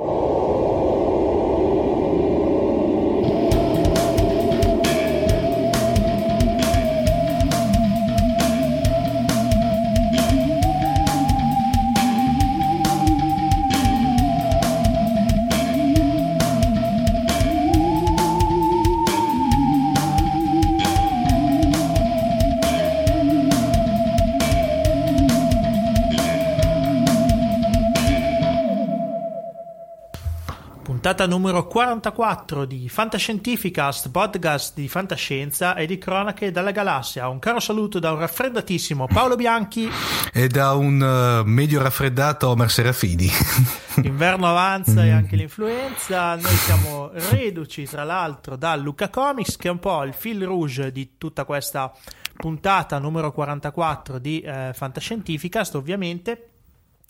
Oh. Puntata numero 44 di Fantascientificast, podcast di fantascienza e di cronache dalla galassia. Un caro saluto da un raffreddatissimo Paolo Bianchi e da un uh, medio raffreddato Omer Serafini. L'inverno avanza e anche l'influenza. Noi siamo reduci, tra l'altro, da Luca Comics, che è un po' il fil rouge di tutta questa puntata numero 44 di eh, Fantascientificast, ovviamente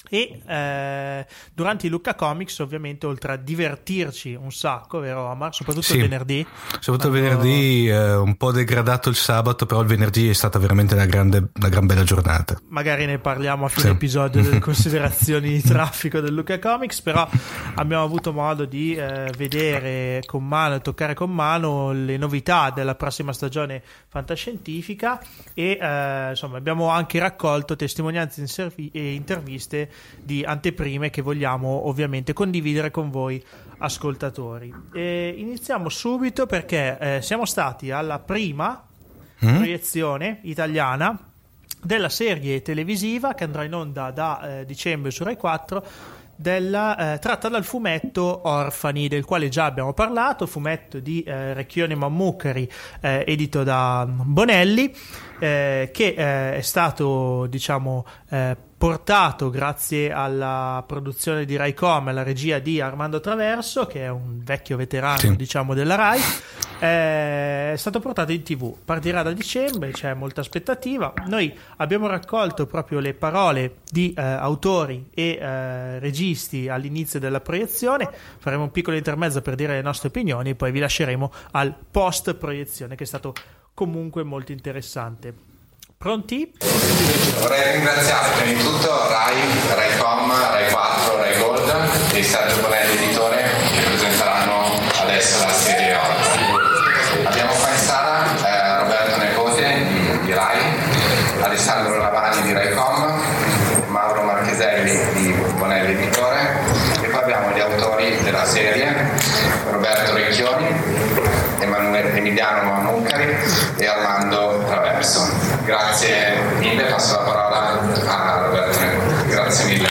e eh, durante i Lucca Comics, ovviamente, oltre a divertirci un sacco, vero Omar? Soprattutto sì, il venerdì. Soprattutto il venerdì, eh, un po' degradato il sabato, però il venerdì è stata veramente una, grande, una gran bella giornata. Magari ne parliamo a fine sì. episodio delle considerazioni di traffico del Lucca Comics, però abbiamo avuto modo di eh, vedere con mano e toccare con mano le novità della prossima stagione fantascientifica e eh, insomma abbiamo anche raccolto testimonianze e interviste di anteprime che vogliamo ovviamente condividere con voi ascoltatori. E iniziamo subito perché eh, siamo stati alla prima mm? proiezione italiana della serie televisiva che andrà in onda da eh, dicembre su Rai 4 della, eh, tratta dal fumetto Orfani, del quale già abbiamo parlato, fumetto di eh, Recchione Mammucari, eh, edito da Bonelli, eh, che eh, è stato, diciamo, eh, portato grazie alla produzione di Raicom, alla regia di Armando Traverso, che è un vecchio veterano, sì. diciamo, della Rai. È stato portato in tv, partirà da dicembre, c'è molta aspettativa. Noi abbiamo raccolto proprio le parole di eh, autori e eh, registi all'inizio della proiezione, faremo un piccolo intermezzo per dire le nostre opinioni e poi vi lasceremo al post proiezione che è stato comunque molto interessante. Pronti? Vorrei ringraziare prima di tutto Rai, Rai.com, Rai4, Rai Gold e Sergio Bonelli Editore che presenteranno adesso la serie Oggi. Emiliano Mamucari e Armando Traverso. Grazie mille, passo la parola a Roberto Grazie mille.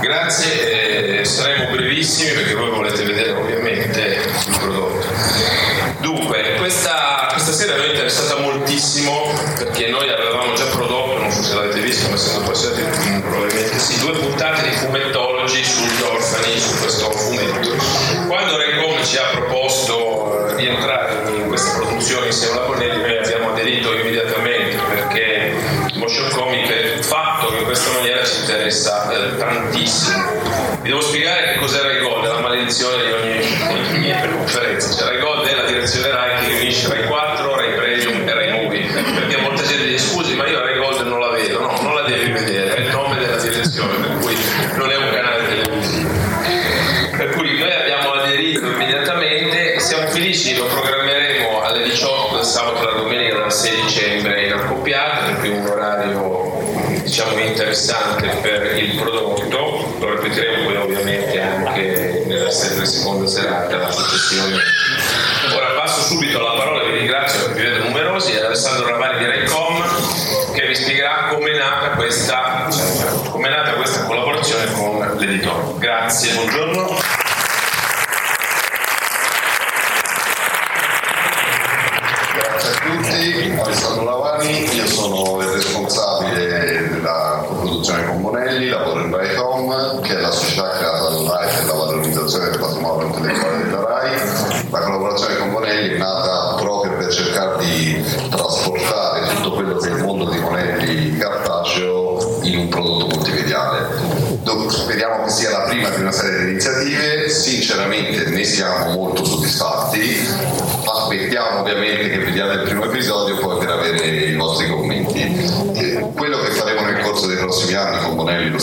Grazie, eh, saremo brevissimi perché voi volete vedere ovviamente il prodotto. Dunque, questa, questa serie a noi è interessata moltissimo perché noi avevamo già prodotto, non so se l'avete visto, ma essendo passati probabilmente sì, due puntate di fumettologi orfani, su questo fumetto. Quando Recom ci ha proposto eh, di entrare in questa produzione insieme alla Bonelli, noi abbiamo aderito immediatamente perché motion comic fatto in questa maniera ci interessa eh, tantissimo Vi devo spiegare che cos'è Rai Gold, è la maledizione di ogni,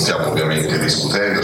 stiamo ovviamente discutendo,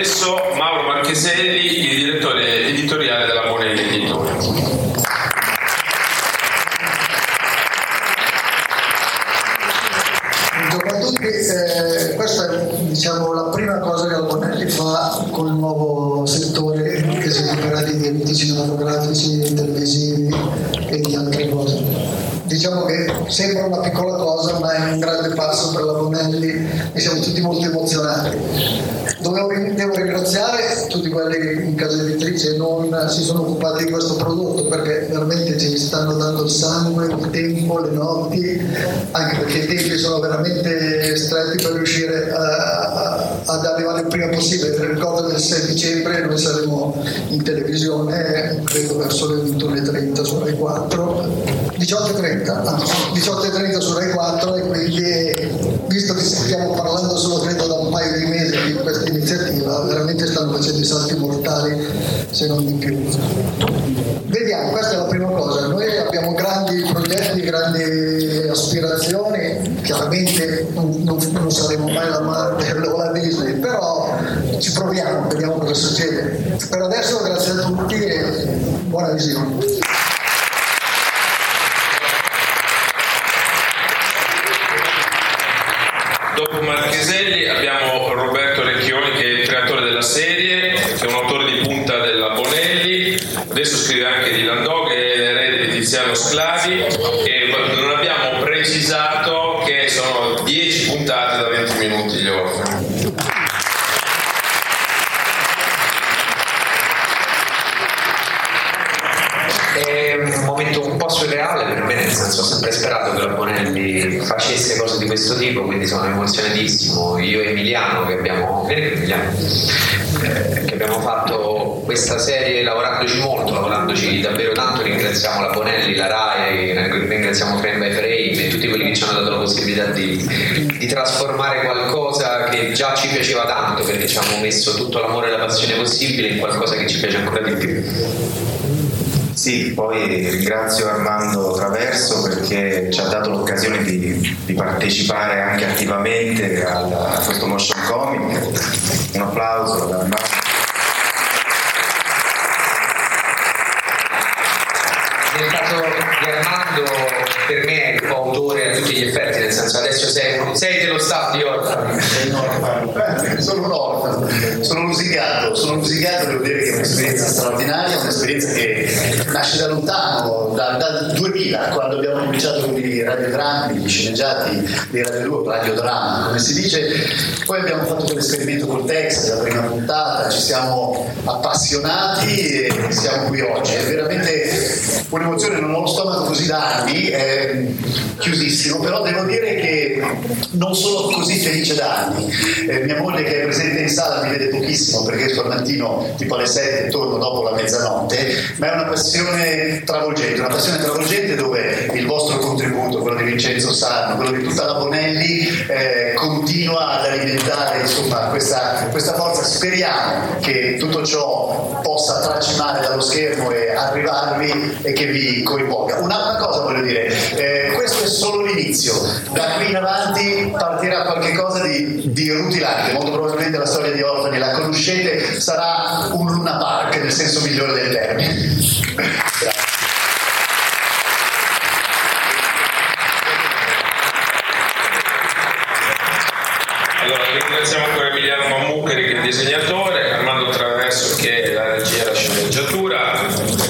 adesso Mauro Marcheselli, il direttore editoriale della Monelli Editore. Buongiorno a tutti, eh, questa è diciamo, la prima cosa che la Bonelli fa con il nuovo in casa editrice non si sono occupati di questo prodotto perché veramente ci stanno dando il sangue, il tempo, le notti, anche perché i tempi sono veramente stretti per riuscire a, ad arrivare il prima possibile. per Ricordo che il 6 dicembre noi saremo in televisione, credo verso le 21.30 su Rai 4. 18.30, ah, 18.30 su Rai 4 e quindi visto che stiamo parlando solo 30 iniziativa, veramente stanno facendo i salti mortali se non di più. Vediamo, questa è la prima cosa, noi abbiamo grandi progetti, grandi aspirazioni, chiaramente non, non, non saremo mai la Marvel o la Disney, però ci proviamo, vediamo cosa succede. Per adesso grazie a tutti e buona visione. Anche di Landò che è l'erede di Tiziano Sclavi e non abbiamo precisato che sono 10 puntate da 20 minuti gli orfani. È un momento un po' surreale per me, nel senso ho sempre sperato che la Bonelli facesse cose di questo tipo, quindi sono emozionatissimo. Io e Emiliano che abbiamo, Emiliano, eh, abbiamo fatto questa serie lavorandoci molto, lavorandoci davvero tanto, ringraziamo la Bonelli, la RAI, ringraziamo Frame by Frame e tutti quelli che ci hanno dato la possibilità di, di trasformare qualcosa che già ci piaceva tanto, perché ci hanno messo tutto l'amore e la passione possibile in qualcosa che ci piace ancora di più. Sì, poi ringrazio Armando Traverso perché ci ha dato l'occasione di, di partecipare anche attivamente al, a questo motion comic. Un applauso ad Armando. Nel caso Armando, per me è coautore a tutti gli effetti, nel senso adesso sei, sei dello staff di Orfano. Sono un orfano, sono musicato, sono musicato, devo dire che è un'esperienza straordinaria, un'esperienza che nasce da lontano, dal, dal 2000, quando abbiamo cominciato con i radiodrammi, gli sceneggiati di Radio 2, radiodramma, come si dice. Poi abbiamo fatto quell'esperimento col text, la prima puntata, ci siamo appassionati e siamo qui oggi. È veramente un'emozione, non ho lo stomaco così da anni, è chiusissimo, però devo dire che non sono così felice da anni. Eh, mia moglie che è presente in sala mi vede pochissimo perché esco al mattino tipo alle 7 e torno dopo la mezzanotte, ma è una passione travolgente, una passione travolgente dove il vostro contributo, quello di Vincenzo Sarno, quello di tutta la Bonelli, eh, continua ad alimentare insomma, questa, questa forza. Speriamo che tutto ciò possa tracimare dallo schermo e arrivarvi e che vi coinvolga. Un'altra cosa voglio dire, eh, questo è solo l'inizio, da qui in avanti partirà qualcosa di, di rutilante, molto probabilmente la storia di Orfani la conoscete, sarà un Luna Park nel senso migliore del termine. Grazie. Allora, ringraziamo ancora Emiliano Mammuccheri che è il disegnatore, Armando Traverso che è la regia e la sceneggiatura.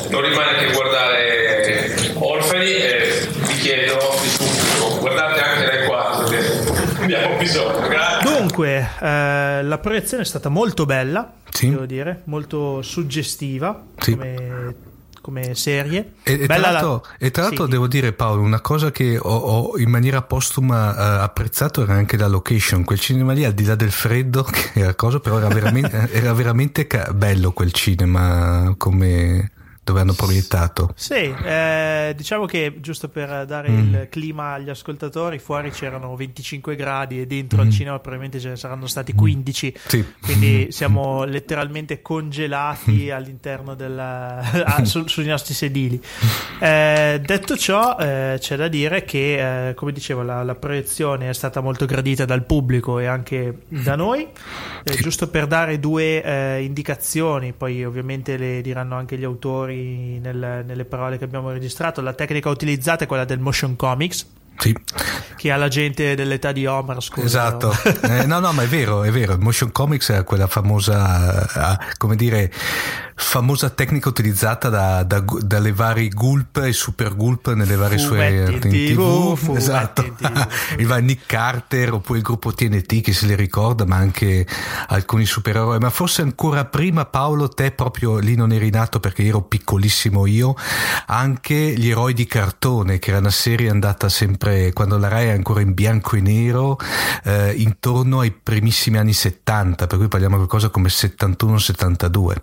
Non rimane che guardare Orfani e vi chiedo di subito, guardate anche Rai 4 che abbiamo bisogno. Grazie. Dunque, eh, la proiezione è stata molto bella, Sì. devo dire, molto suggestiva Sì. come, come serie. E, e tra Bella la- l'altro, e tra l'altro Sì. devo dire Paolo, una cosa che ho, ho in maniera postuma eh, apprezzato era anche la location, quel cinema lì al di là del freddo, che era cosa, però era veramente, era veramente ca- bello quel cinema come dove hanno proiettato. Sì, eh, diciamo che giusto per dare Mm. il clima agli ascoltatori, fuori c'erano 25 gradi e dentro Mm. al cinema probabilmente ce ne saranno stati 15, Sì. quindi siamo letteralmente congelati all'interno del, ah, su- sui nostri sedili. Eh, detto ciò, eh, c'è da dire che, eh, come dicevo, la, la proiezione è stata molto gradita dal pubblico e anche da noi. Eh, giusto per dare due eh, indicazioni, poi ovviamente le diranno anche gli autori nel- nelle parole che abbiamo registrato. La tecnica utilizzata è quella del motion comics. Sì. Che alla gente dell'età di Homer, scusa. Esatto, Eh, no, no, ma è vero, è vero. Il motion comics è quella famosa, eh, come dire, famosa tecnica utilizzata da, da- dalle varie gulp e super gulp nelle varie Fumetti sue TV, fumetti esatto. TV. Nick Carter oppure il gruppo TNT che se li ricorda, ma anche alcuni supereroi. Ma forse ancora prima, Paolo, te proprio lì non eri nato perché ero piccolissimo io. Anche gli eroi di cartone, che era una serie andata sempre quando la Rai era ancora in bianco e nero, eh, intorno ai primissimi anni 70, per cui parliamo di qualcosa come 71-72.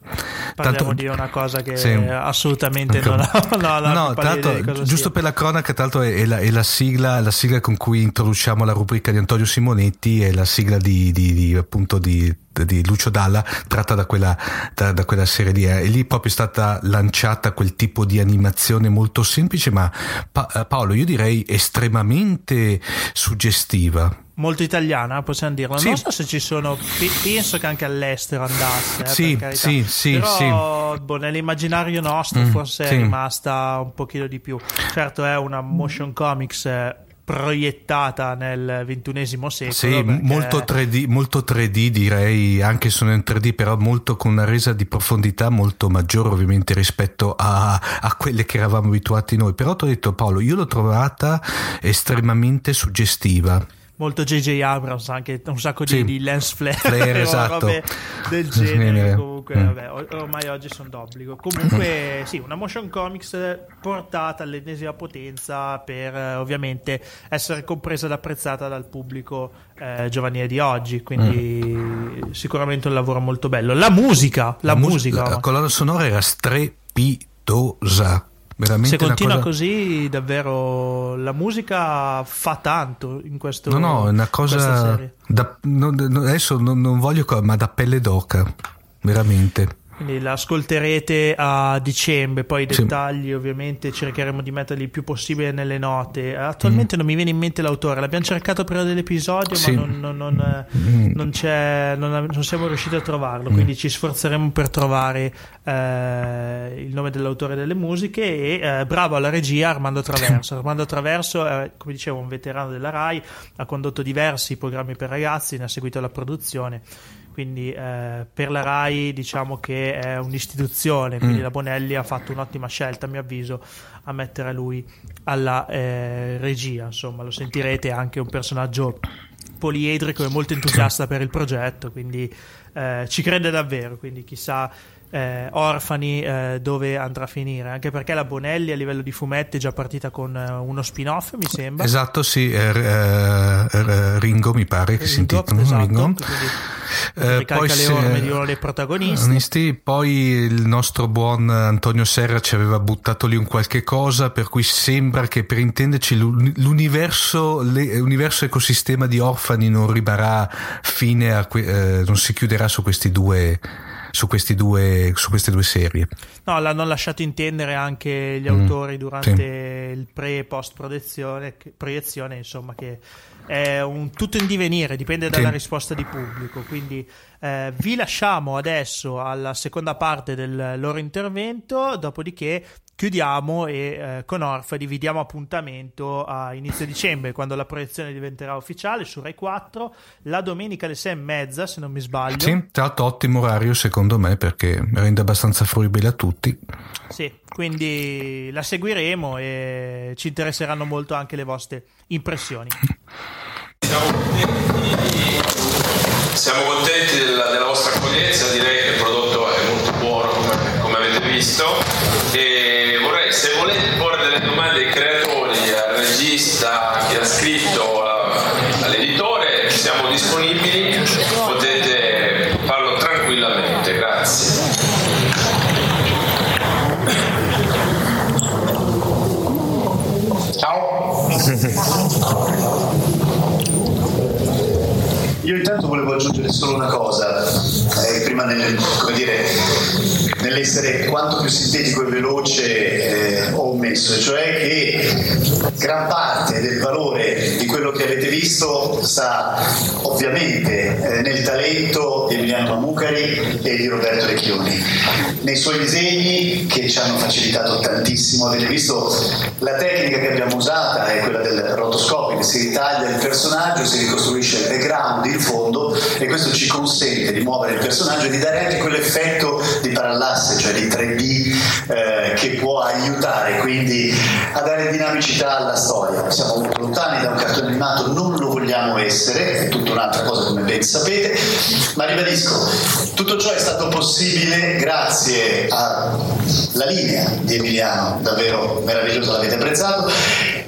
Parliamo di una cosa che Sì. assolutamente non ho, no, no, No, cosa giusto sia. per la cronaca, tra l'altro è, è la, è la sigla, la sigla con cui introduciamo la rubrica di Antonio Simonetti, è la sigla di, di- di, appunto di, di Lucio Dalla, tratta da quella, da, da quella serie lì. eh. E lì proprio è stata lanciata quel tipo di animazione molto semplice, ma Pa- eh, Paolo, io direi estremamente suggestiva. molto italiana, possiamo dirlo. Sì. Non so se ci sono, pe- penso che anche all'estero andasse. eh, Sì, sì, sì, Però boh, nell'immaginario nostro Mm, forse è sì. rimasta un pochino di più. Certo, è una motion comics eh, proiettata nel ventunesimo secolo. Sì, perché- molto 3D, molto 3D direi, anche se non in 3D, però molto con una resa di profondità molto maggiore ovviamente rispetto a, a quelle che eravamo abituati noi. Però ti ho detto Paolo, io l'ho trovata estremamente suggestiva. Molto J.J. Abrams, anche un sacco di, Sì. di lens flare, Flare, esatto. robe del genere. sì. Comunque, Mm. vabbè, or- ormai oggi sono d'obbligo. Comunque, sì, una motion comics portata all'ennesima potenza per eh, ovviamente essere compresa ed apprezzata dal pubblico eh, giovanile di oggi. Quindi, Mm. sicuramente un lavoro molto bello. La musica, la, mus- musica. La colonna sonora era strepitosa. Veramente Se continua cosa... così, davvero la musica fa tanto in questo No, no, è una cosa. Da, non- adesso non, non voglio, ma da pelle d'oca, veramente. Quindi la ascolterete a dicembre, poi i Sì. dettagli ovviamente cercheremo di metterli il più possibile nelle note. Attualmente non mi viene in mente l'autore, l'abbiamo cercato prima dell'episodio Mm. Sì. ma non, non- non, eh, Mm. non c'è, non, siamo riusciti a trovarlo, quindi ci sforzeremo per trovare eh, il nome dell'autore delle musiche e eh, bravo alla regia Armando Traverso. Armando Traverso è, come dicevo, un veterano della RAI, ha condotto diversi programmi per ragazzi, ne ha seguito la produzione. Quindi eh, per la RAI diciamo che è un'istituzione, quindi Mm. la Bonelli ha fatto un'ottima scelta a mio avviso a mettere lui alla eh, regia, insomma lo sentirete è anche un personaggio poliedrico e molto entusiasta per il progetto, quindi eh, ci crede davvero, quindi chissà eh, Orfani eh, dove andrà a finire, anche perché la Bonelli a livello di fumetti è già partita con eh, uno spin-off, mi sembra. Esatto, sì, eh, eh, Ringo mi pare che si Ringo, intitola esatto, Ringo. quindi Eh, ricalca le orme di uno dei protagonisti. Onisti, poi il nostro buon Antonio Serra ci aveva buttato lì un qualche cosa, per cui sembra che per intenderci l'uni- l'universo, l'universo ecosistema di Orfani non rimarrà fine a que- non si chiuderà su questi due su, questi due, su queste due serie. No, l'hanno lasciato intendere anche gli Mm, autori durante sì. il pre e post proiezione, proiezione, insomma, che è un tutto in divenire, dipende dalla Sì. risposta di pubblico. Quindi eh, vi lasciamo adesso alla seconda parte del loro intervento, dopodiché chiudiamo e eh, con Orfa dividiamo appuntamento a inizio dicembre, quando la proiezione diventerà ufficiale su Rai 4, la domenica alle 6 e mezza, se non mi sbaglio. Sì, tra l'altro ottimo orario secondo me perché rende abbastanza fruibile a tutti. Sì, quindi la seguiremo e ci interesseranno molto anche le vostre impressioni. Siamo contenti della, della vostra accoglienza, direi che il prodotto volete porre delle domande ai creatori, al regista, a chi ha scritto, all'editore, siamo disponibili, potete farlo tranquillamente, grazie. Ciao. Io intanto volevo aggiungere solo una cosa, eh, prima nel- come dire, nell'essere quanto più sintetico e veloce eh, ho omesso, cioè che gran parte del valore di quello che avete visto sta ovviamente eh, nel talento di Emiliano Mamucari e di Roberto Recchioni, nei suoi disegni che ci hanno facilitato tantissimo, avete visto la tecnica che abbiamo usata è quella del rotoscopio, che si ritaglia il personaggio, si ricostruisce il background, il fondo e questo ci consente di muovere il personaggio e di dare anche quell'effetto di parallasse, cioè di 3D eh, che può aiutare quindi a dare dinamicità alla storia. Siamo molto lontani da un cartone animato, non lo vogliamo essere, è tutta un'altra cosa come ben sapete, ma ribadisco, tutto ciò è stato possibile grazie alla linea di Emiliano, davvero meraviglioso, l'avete apprezzato,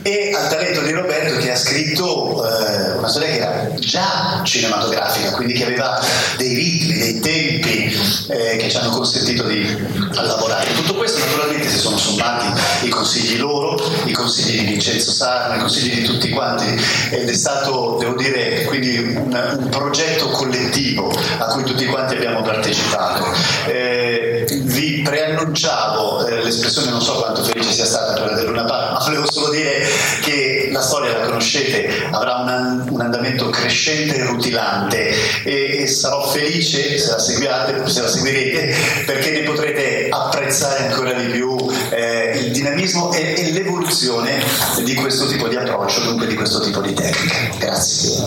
e al talento di Roberto che ha scritto eh, una storia che era già cinematografica, quindi che aveva dei ritmi, dei tempi eh, che ci hanno consentito di lavorare. Tutto questo naturalmente si sono sommati i consigli loro, i consigli di Vincenzo Sarno, i consigli di tutti quanti ed è stato, devo dire, quindi un, un progetto collettivo a cui tutti quanti abbiamo partecipato. Eh, vi preannunciavo eh, l'espressione, non so quanto felice sia stata quella del Luna Park, ma volevo solo dire che la storia la conoscete, avrà un, un andamento crescente e rutilante e, e sarò felice se la, seguiate, se la seguirete perché ne potrete apprezzare ancora di più eh, il dinamismo e, e l'evoluzione di questo tipo di approccio, dunque di questo tipo di tecnica. Grazie.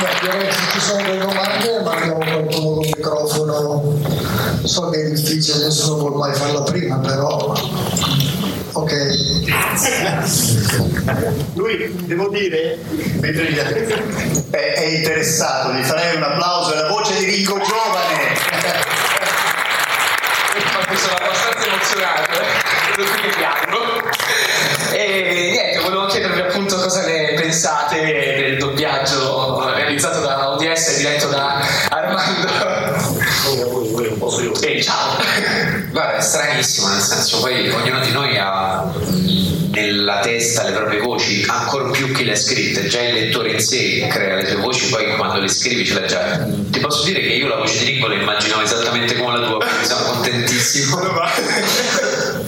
Beh, direi che ci sono delle domande mandiamo qualcuno con il microfono. So che è difficile, nessuno vuole mai farla prima, però. Ok. Lui, devo dire, è, interessato, gli farei un applauso, è la voce di Ricco Giovane. mi sono abbastanza emozionato, eh. devo dire che piango. E niente, volevo chiedervi appunto cosa ne pensate del doppiaggio realizzato da ODS e diretto da. Ehi, ciao! Guarda, è stranissimo, nel senso poi ognuno di noi ha nella testa le proprie voci, ancora più chi le ha scritte, già il lettore in sé crea le sue voci, poi quando le scrivi ce l'ha già. Ti posso dire che io la voce di Ringo la immaginavo esattamente come la tua, quindi sono contentissimo.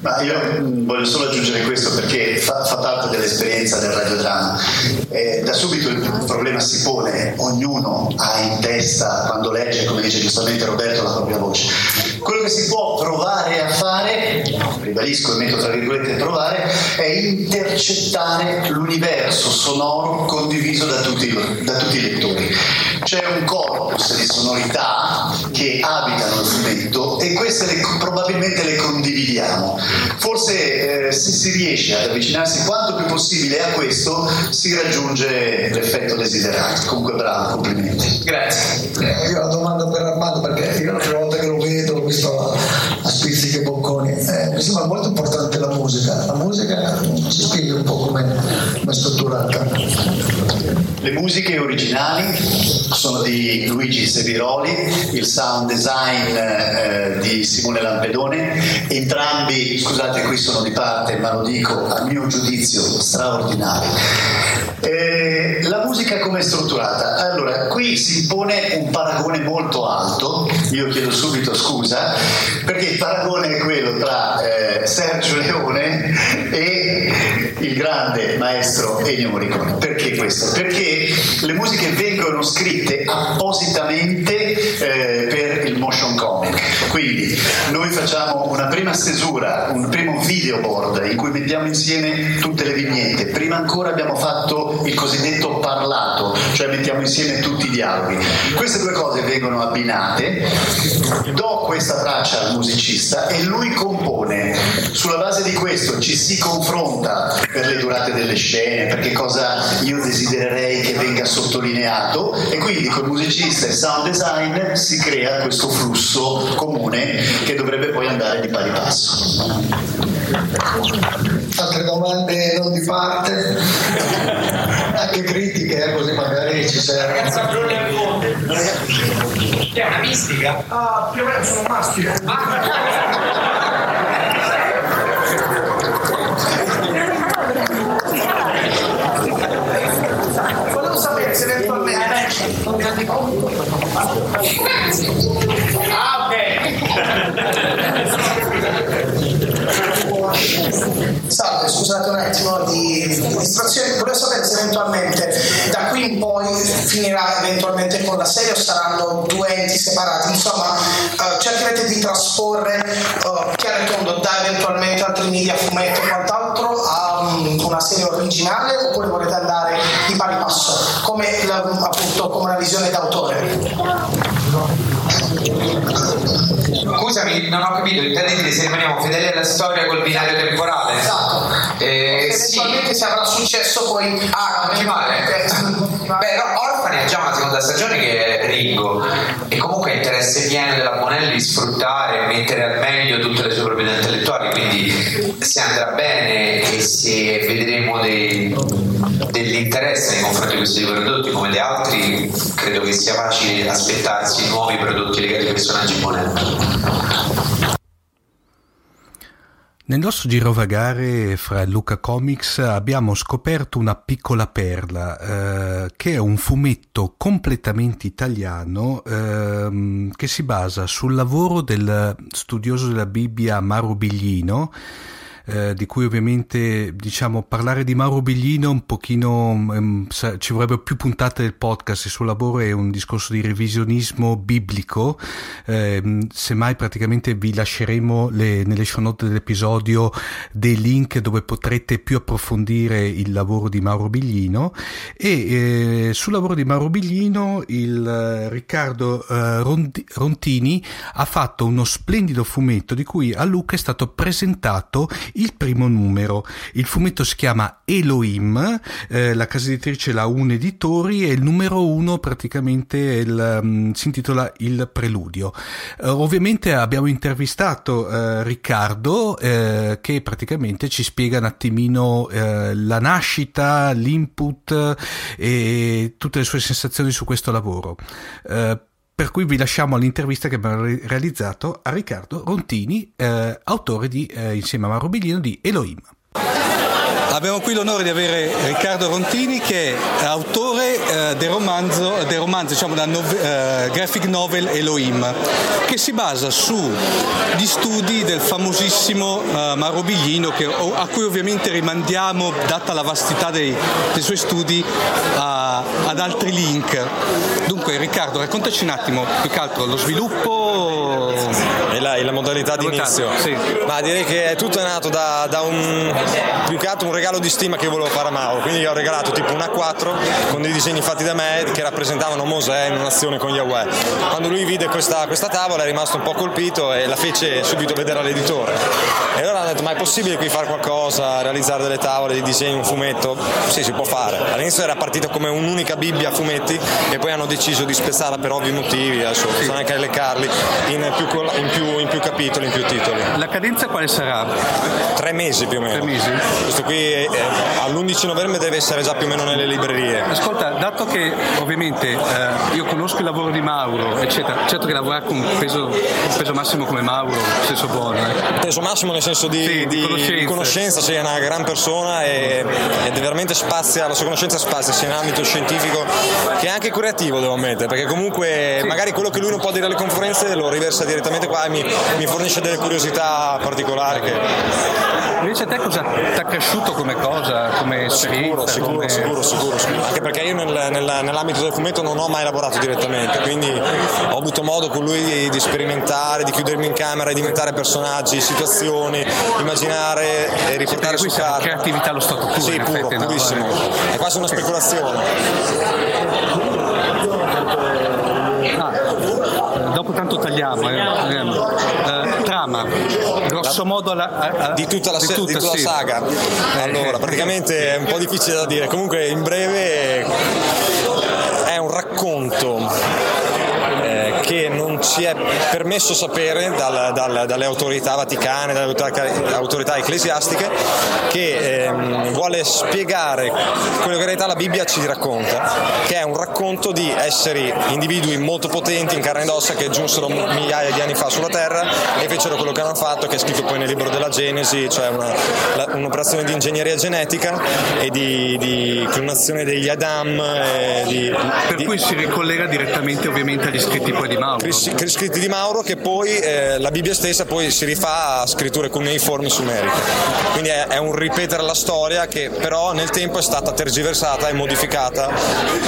Ma io voglio solo aggiungere questo perché fa, fa parte dell'esperienza del radiodramma. Eh, da subito il problema si pone, ognuno ha in testa quando legge, come dice giustamente Roberto, la propria voce. Quello che si può provare a fare, ribadisco e metto tra virgolette provare, è intercettare l'universo sonoro condiviso da tutti, da tutti i lettori. C'è un corpus di sonorità che abitano il fumetto e queste le, probabilmente le condividiamo. Forse eh, se si riesce ad avvicinarsi quanto più possibile a questo si raggiunge l'effetto desiderato. Comunque bravo, complimenti. Grazie. Eh, io ho una domanda per Armando perché io la prima volta che lo vedo visto a, a Spizzichi e Bocconi. Eh, mi sembra molto importante la musica. La musica ci spieghi un po' come è strutturata. Le musiche originali sono di Luigi Seviroli, il sound design eh, di Simone Lampedone, entrambi, scusate qui sono di parte ma lo dico a mio giudizio, straordinari. Eh, la musica come è strutturata? Allora, qui si impone un paragone molto alto, io chiedo subito scusa, perché paragone è quello tra eh, Sergio Leone e il grande maestro Ennio Morricone. Perché questo? Perché le musiche vengono scritte appositamente eh, per il motion comic. Quindi noi facciamo una prima stesura, un primo videoboard in cui mettiamo insieme tutte le vignette. Prima ancora abbiamo fatto il cosiddetto parlato, cioè mettiamo insieme tutti i dialoghi. Queste due cose vengono abbinate, do questa traccia al musicista e lui compone. Sulla base di questo ci si confronta per le durate delle scene, per che cosa io desidererei che venga sottolineato e quindi col musicista e sound design si crea questo flusso comune che dovrebbe poi andare di pari passo. Altre domande non di parte? Anche critiche, eh, così magari ci serve. È una mistica? Ah, più o meno sono maschio. Volevo sapere se eventualmente. Salve, scusate un attimo di distrazione, volevo sapere se eventualmente da qui in poi finirà eventualmente con la serie o saranno due enti separati, insomma eh, cercherete di trasporre eh, chiaro e tondo da eventualmente altri media, fumetto e quant'altro a um, una serie originale oppure volete andare di pari passo, come la, appunto come una visione d'autore? Scusami, non ho capito, intendi dire se rimaniamo fedeli alla storia col binario temporale? Esatto. Eh, sì. Eventualmente se avrà successo poi Ah, non c'è male. Beh, no, Orfani ha già una seconda stagione che è Ringo e comunque è interesse pieno della Bonelli sfruttare e mettere al meglio tutte le sue proprietà intellettuali, quindi se andrà bene e se vedremo dei- dell'interesse nei confronti di questi due prodotti come di altri, credo che sia facile aspettarsi nuovi prodotti legati ai personaggi Bonelli. Nel nostro girovagare fra Luca Comics abbiamo scoperto una piccola perla, eh, che è un fumetto completamente italiano ehm, che si basa sul lavoro del studioso della Bibbia Mauro Biglino, eh, di cui ovviamente diciamo parlare di Mauro Biglino un pochino ehm, ci vorrebbero più puntate del podcast. Il suo lavoro è un discorso di revisionismo biblico. Ehm, semmai praticamente vi lasceremo le- nelle show note dell'episodio dei link dove potrete più approfondire il lavoro di Mauro Biglino. E eh, sul lavoro di Mauro Biglino il eh, Riccardo eh, Rondi- Rontini ha fatto uno splendido fumetto di cui a Luca è stato presentato il primo numero. Il fumetto si chiama Elohim, eh, la casa editrice la Un Editori e il numero uno praticamente il, mm, si intitola Il Preludio. Eh, ovviamente abbiamo intervistato eh, Riccardo eh, che praticamente ci spiega un attimino la nascita, l'input e tutte le sue sensazioni su questo lavoro. Per cui vi lasciamo all'intervista che abbiamo re- realizzato a Riccardo Rontini, eh, autore di, eh, insieme a Mauro Biglino di Elohim. Abbiamo qui l'onore di avere Riccardo Rontini che è autore eh, del romanzo, del romanzo diciamo, della nove- eh, graphic novel Elohim, che si basa sugli studi del famosissimo eh, Mauro Biglino, che- a cui ovviamente rimandiamo, data la vastità dei, dei suoi studi, a- ad altri link. Dunque Riccardo, raccontaci un attimo più che altro lo sviluppo e la, e la modalità di inizio. Sì. Ma direi che tutto è nato da, da un più che altro un regalo di stima che volevo fare a Mauro. Quindi gli ho regalato tipo un A4 con dei disegni fatti da me che rappresentavano Mosè in un'azione con Yahweh. Quando lui vide questa, questa tavola è rimasto un po' colpito e la fece subito vedere all'editore. E allora hanno detto: Ma è possibile qui fare qualcosa, realizzare delle tavole, dei disegni, un fumetto? Sì, si può fare. All'inizio era partito come un'unica Bibbia a fumetti e poi hanno deciso di spezzarla per ovvi motivi, adesso bisogna anche elencarli in più, in, più, in più capitoli, in più titoli. La cadenza quale sarà? Tre mesi più o meno. Tre mesi? Questo qui eh, all'11 novembre deve essere già più o meno nelle librerie. Ascolta, dato che ovviamente eh, io conosco il lavoro di Mauro, eccetera, certo che lavorare con un peso, peso massimo come Mauro, nel senso buono. Eh. Peso massimo nel senso di, Sì, di di conoscenze. conoscenza, sei una gran persona e, è veramente spazia, la sua conoscenza spazia sia in ambito scientifico che anche creativo devo ammettere, perché comunque magari quello che lui non può dire alle conferenze lo riversa direttamente qua e mi, mi fornisce delle curiosità particolari che Invece a te cosa ti ha cresciuto come cosa, come esperienza? Sicuro, come... sicuro, sicuro, sicuro. Anche perché io nel- nel- nell'ambito del fumetto non ho mai lavorato direttamente, quindi ho avuto modo con lui di, di sperimentare, di chiudermi in camera, di inventare personaggi, situazioni, immaginare e riportare su questa carta. creatività allo stato puro, Sì, puro, effetti, no? purissimo. È quasi una speculazione. Ah, dopo tanto tagliamo. eh. Trama, grosso modo la, a- di tutta la, di se- di tutta, tutta la sì. saga. Allora, praticamente è un po' difficile da dire. Comunque, in breve, è un racconto. eh, che non ci è permesso sapere dal- dal- dalle autorità vaticane, dalle autorità, autorità ecclesiastiche, che ehm, vuole spiegare quello che in realtà la Bibbia ci racconta, che è un racconto di esseri, individui molto potenti in carne ed ossa che giunsero migliaia di anni fa sulla Terra e fecero quello che hanno fatto, che è scritto poi nel libro della Genesi, cioè una- la- un'operazione di ingegneria genetica e di, di clonazione degli Adam. di- Per cui si ricollega direttamente ovviamente agli scritti poi di Mauro. Cris- cris- scritti di Mauro che poi eh, la Bibbia stessa poi si rifà a scritture cuneiformi sumeriche quindi è, è un ripetere la storia che però nel tempo è stata tergiversata e modificata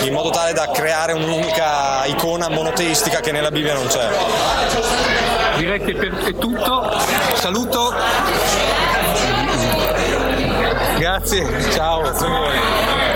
in modo tale da creare un'unica icona monoteistica che nella Bibbia non c'è Direi che per, è tutto. Saluto. Grazie, ciao. Grazie a voi.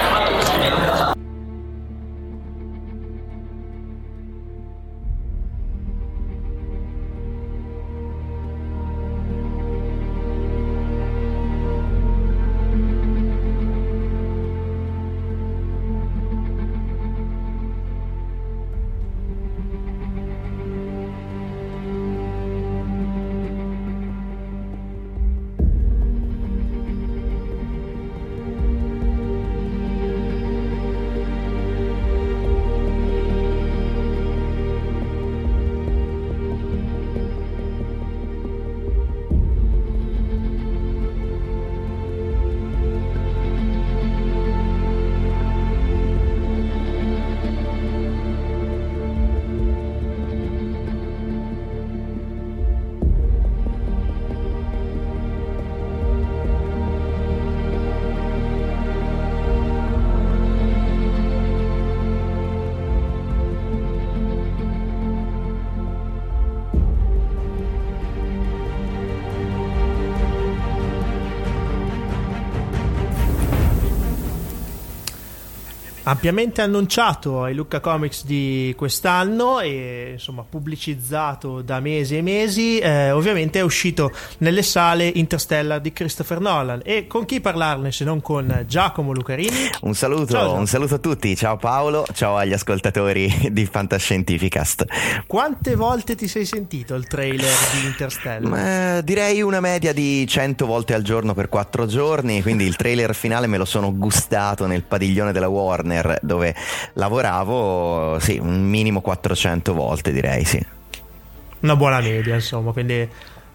Ampiamente annunciato ai Lucca Comics di quest'anno e insomma pubblicizzato da mesi e mesi eh, ovviamente è uscito nelle sale Interstellar di Christopher Nolan. E con chi parlarne se non con Giacomo Lucarini? Un saluto, Ciao, un saluto a tutti, ciao Paolo, ciao agli ascoltatori di Fantascientificast. quante volte ti sei sentito il trailer di Interstellar? Ma, direi una media di 100 volte al giorno per 4 giorni, quindi il trailer finale me lo sono gustato nel padiglione della Warner dove lavoravo, sì, un minimo 400 volte direi, sì. una buona media insomma quindi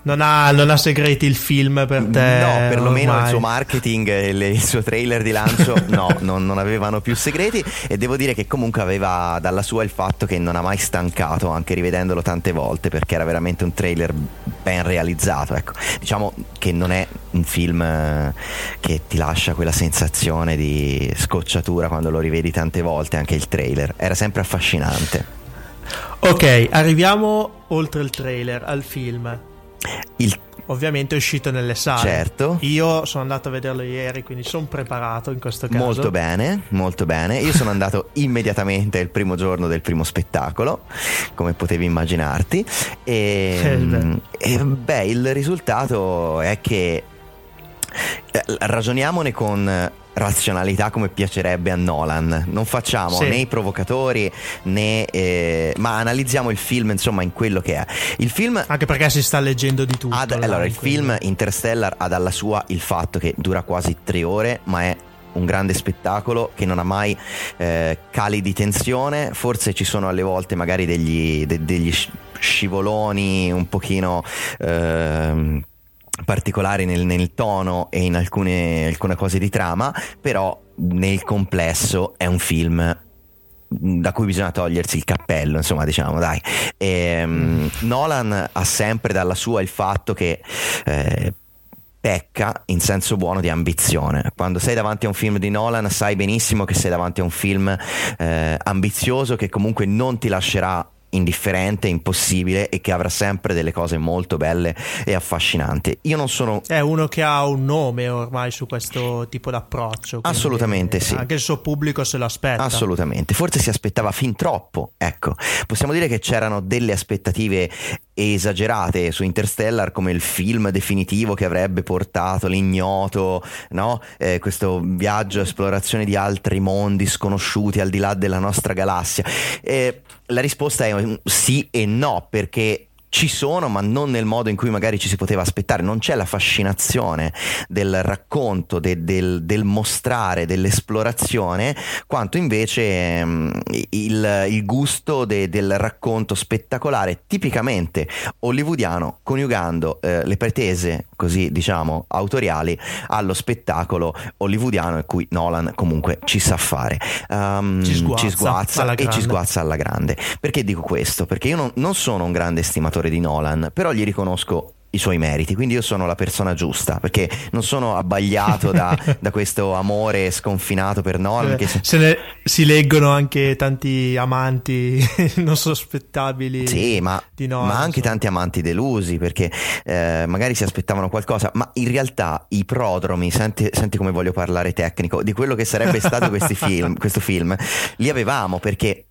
non ha, non ha segreti il film per te No, perlomeno ormai. il suo marketing e il, il suo trailer di lancio no, non, non avevano più segreti e devo dire che comunque aveva dalla sua il fatto che non ha mai stancato anche rivedendolo tante volte perché era veramente un trailer ben realizzato, ecco. Diciamo che non è un film eh, che ti lascia quella sensazione di scocciatura quando lo rivedi tante volte, anche il trailer, era sempre affascinante. Ok, arriviamo oltre il trailer al film. Il Ovviamente è uscito nelle sale. Certo. Io sono andato a vederlo ieri, quindi sono preparato in questo caso. Molto bene, molto bene. Io sono andato immediatamente il primo giorno del primo spettacolo, come potevi immaginarti. E, e beh, il risultato è che eh, ragioniamone con razionalità come piacerebbe a Nolan. Non facciamo Sì. né i provocatori né eh, ma analizziamo il film insomma in quello che è. Il film Anche perché si sta leggendo di tutto. ad- allora, il quindi- film Interstellar ha dalla sua il fatto che dura quasi tre ore, ma è un grande spettacolo che non ha mai eh, cali di tensione. Forse ci sono alle volte magari degli, de- degli sci- scivoloni un pochino. ehm, particolari nel, nel tono e in alcune, alcune cose di trama, però nel complesso è un film da cui bisogna togliersi il cappello, insomma, diciamo, dai. Ehm, Nolan ha sempre dalla sua il fatto che eh, pecca in senso buono di ambizione. Quando sei davanti a un film di Nolan, sai benissimo che sei davanti a un film eh, ambizioso che comunque non ti lascerà indifferente, impossibile e che avrà sempre delle cose molto belle e affascinanti. Io non sono È uno che ha un nome ormai su questo tipo d'approccio. Assolutamente sì. Anche il suo pubblico se lo aspetta. Assolutamente, forse si aspettava fin troppo. Ecco, possiamo dire che c'erano delle aspettative esagerate su Interstellar come il film definitivo che avrebbe portato l'ignoto, no? Eh, questo viaggio, esplorazione di altri mondi sconosciuti al di là della nostra galassia. Eh, la risposta è sì e no, perché ci sono, ma non nel modo in cui magari ci si poteva aspettare. Non c'è la fascinazione del racconto, de- del, del mostrare, dell'esplorazione, quanto invece ehm, il, il gusto de- del racconto spettacolare, tipicamente hollywoodiano, coniugando eh, le pretese, così diciamo, autoriali allo spettacolo hollywoodiano, e cui Nolan comunque ci sa fare. Um, Ci sguazza sguazza alla e ci sguazza alla grande. Perché dico questo? Perché io non, non sono un grande estimatore di Nolan, però gli riconosco i suoi meriti, quindi io sono la persona giusta, perché non sono abbagliato da, da questo amore sconfinato per Nolan. Eh, Che se- se ne- si leggono anche tanti amanti non sospettabili Sì, ma, di Nolan. ma anche tanti amanti delusi perché eh, magari si aspettavano qualcosa, ma in realtà i prodromi, senti, senti come voglio parlare tecnico, di quello che sarebbe stato questi film, questo film, li avevamo perché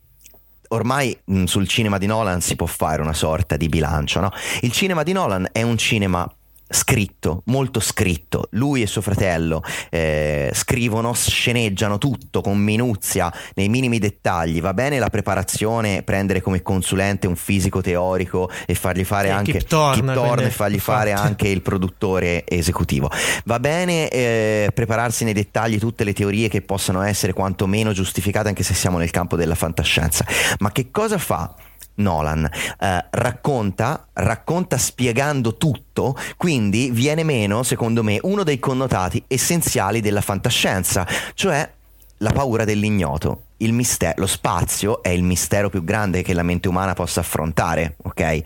ormai mh, sul cinema di Nolan si può fare una sorta di bilancio, no? Il cinema di Nolan è un cinema scritto, molto scritto. Lui e suo fratello eh, scrivono, sceneggiano tutto con minuzia, nei minimi dettagli. Va bene la preparazione, prendere come consulente un fisico teorico e fargli fare Sì, anche Kip Thorne, Thorne quindi, e fargli fare infatti. anche il produttore esecutivo. Va bene eh, prepararsi nei dettagli tutte le teorie che possono essere quantomeno giustificate anche se siamo nel campo della fantascienza. Ma che cosa fa? Nolan Eh, racconta, racconta spiegando tutto, quindi viene meno, secondo me, uno dei connotati essenziali della fantascienza, cioè la paura dell'ignoto. Il mistero, lo spazio è il mistero più grande che la mente umana possa affrontare, ok?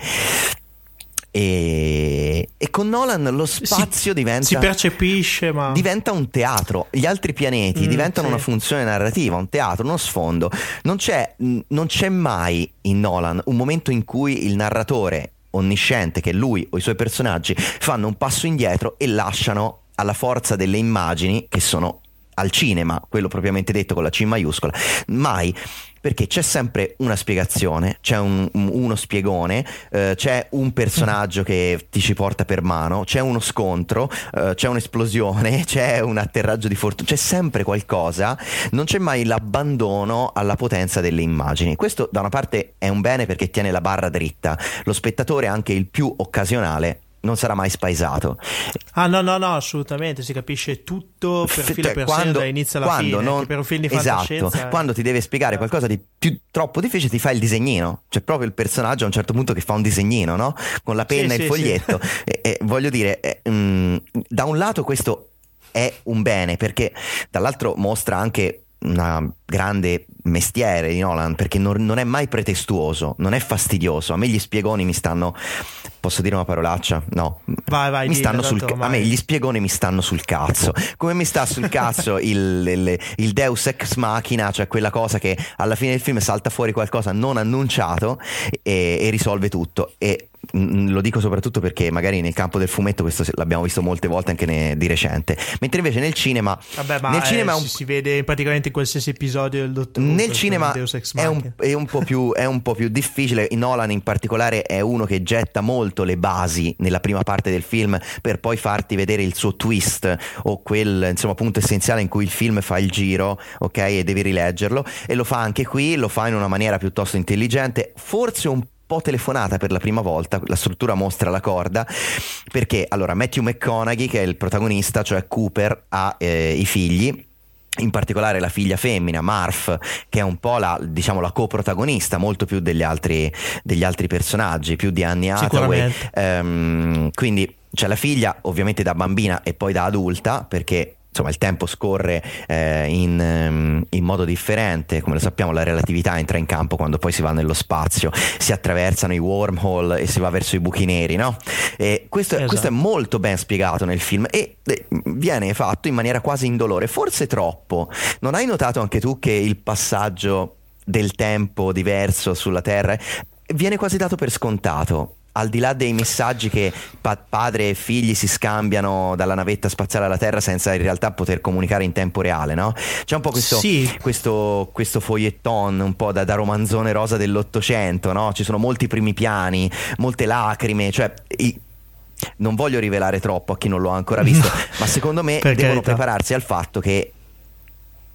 E, e con Nolan lo spazio diventa si percepisce, ma diventa un teatro. Gli altri pianeti Mm, diventano sì. una funzione narrativa, un teatro, uno sfondo. Non c'è, non c'è mai in Nolan un momento in cui il narratore onnisciente, che lui o i suoi personaggi fanno un passo indietro e lasciano alla forza delle immagini che sono al cinema, quello propriamente detto con la C maiuscola, mai perché c'è sempre una spiegazione, c'è un- un- uno spiegone, eh, c'è un personaggio che ti ci porta per mano, c'è uno scontro, eh, c'è un'esplosione, c'è un atterraggio di fortuna, c'è sempre qualcosa, non c'è mai l'abbandono alla potenza delle immagini. Questo da una parte è un bene perché tiene la barra dritta, lo spettatore anche il più occasionale non sarà mai spaesato. Ah no, no, no, assolutamente, si capisce tutto per filo e per segno da inizio alla quando fine, non- per un film di esatto, fantascienza... quando ti deve spiegare qualcosa di più troppo difficile ti fa il disegnino, c'è proprio il personaggio a un certo punto che fa un disegnino, no? Con la penna Sì, e il sì, foglietto. E, e voglio dire, eh, mm, da un lato questo è un bene perché dall'altro mostra anche una grande mestiere di Nolan perché non, non è mai pretestuoso, non è fastidioso. A me gli spiegoni mi stanno posso dire una parolaccia? No. Vai, vai, mi stanno sul a me gli spiegoni mi stanno sul cazzo. Come mi sta sul cazzo il, il- il Deus ex machina, cioè quella cosa che alla fine del film salta fuori qualcosa non annunciato e, e risolve tutto. E mm, lo dico soprattutto perché magari nel campo del fumetto questo l'abbiamo visto molte volte anche ne- di recente. Mentre invece nel cinema Vabbè, ma nel eh, cinema un si, si vede praticamente in qualsiasi episodio del Dottor nel questo cinema è un, è un po' più, è un po' più difficile. Nolan, in particolare, è uno che getta molto le basi nella prima parte del film per poi farti vedere il suo twist o quel insomma, punto essenziale in cui il film fa il giro, ok? E devi rileggerlo. E lo fa anche qui, lo fa in una maniera piuttosto intelligente, forse un po' telefonata per la prima volta, la struttura mostra la corda, perché allora Matthew McConaughey, che è il protagonista, cioè Cooper, ha eh, i figli in particolare la figlia femmina, Marf, che è un po' la, diciamo, la coprotagonista, molto più degli altri, degli altri personaggi, più di Annie Hathaway. Ehm, quindi c'è la figlia, ovviamente da bambina e poi da adulta, perché insomma il tempo scorre eh, in, ehm, in modo differente, come lo sappiamo la relatività entra in campo quando poi si va nello spazio, si attraversano i wormhole e si va verso i buchi neri, no? E questo, Esatto. questo è molto ben spiegato nel film e viene fatto in maniera quasi indolore, forse troppo. Non hai notato anche tu che il passaggio del tempo diverso sulla Terra viene quasi dato per scontato? Al di là dei messaggi che pa- padre e figli si scambiano dalla navetta spaziale alla Terra senza in realtà poter comunicare in tempo reale, no? C'è un po' questo, Sì. questo, questo foglietton un po' da, da romanzone rosa dell'Ottocento, no? Ci sono molti primi piani, molte lacrime, cioè i- non voglio rivelare troppo a chi non l'ha ancora visto, ma secondo me Per devono carità. prepararsi al fatto che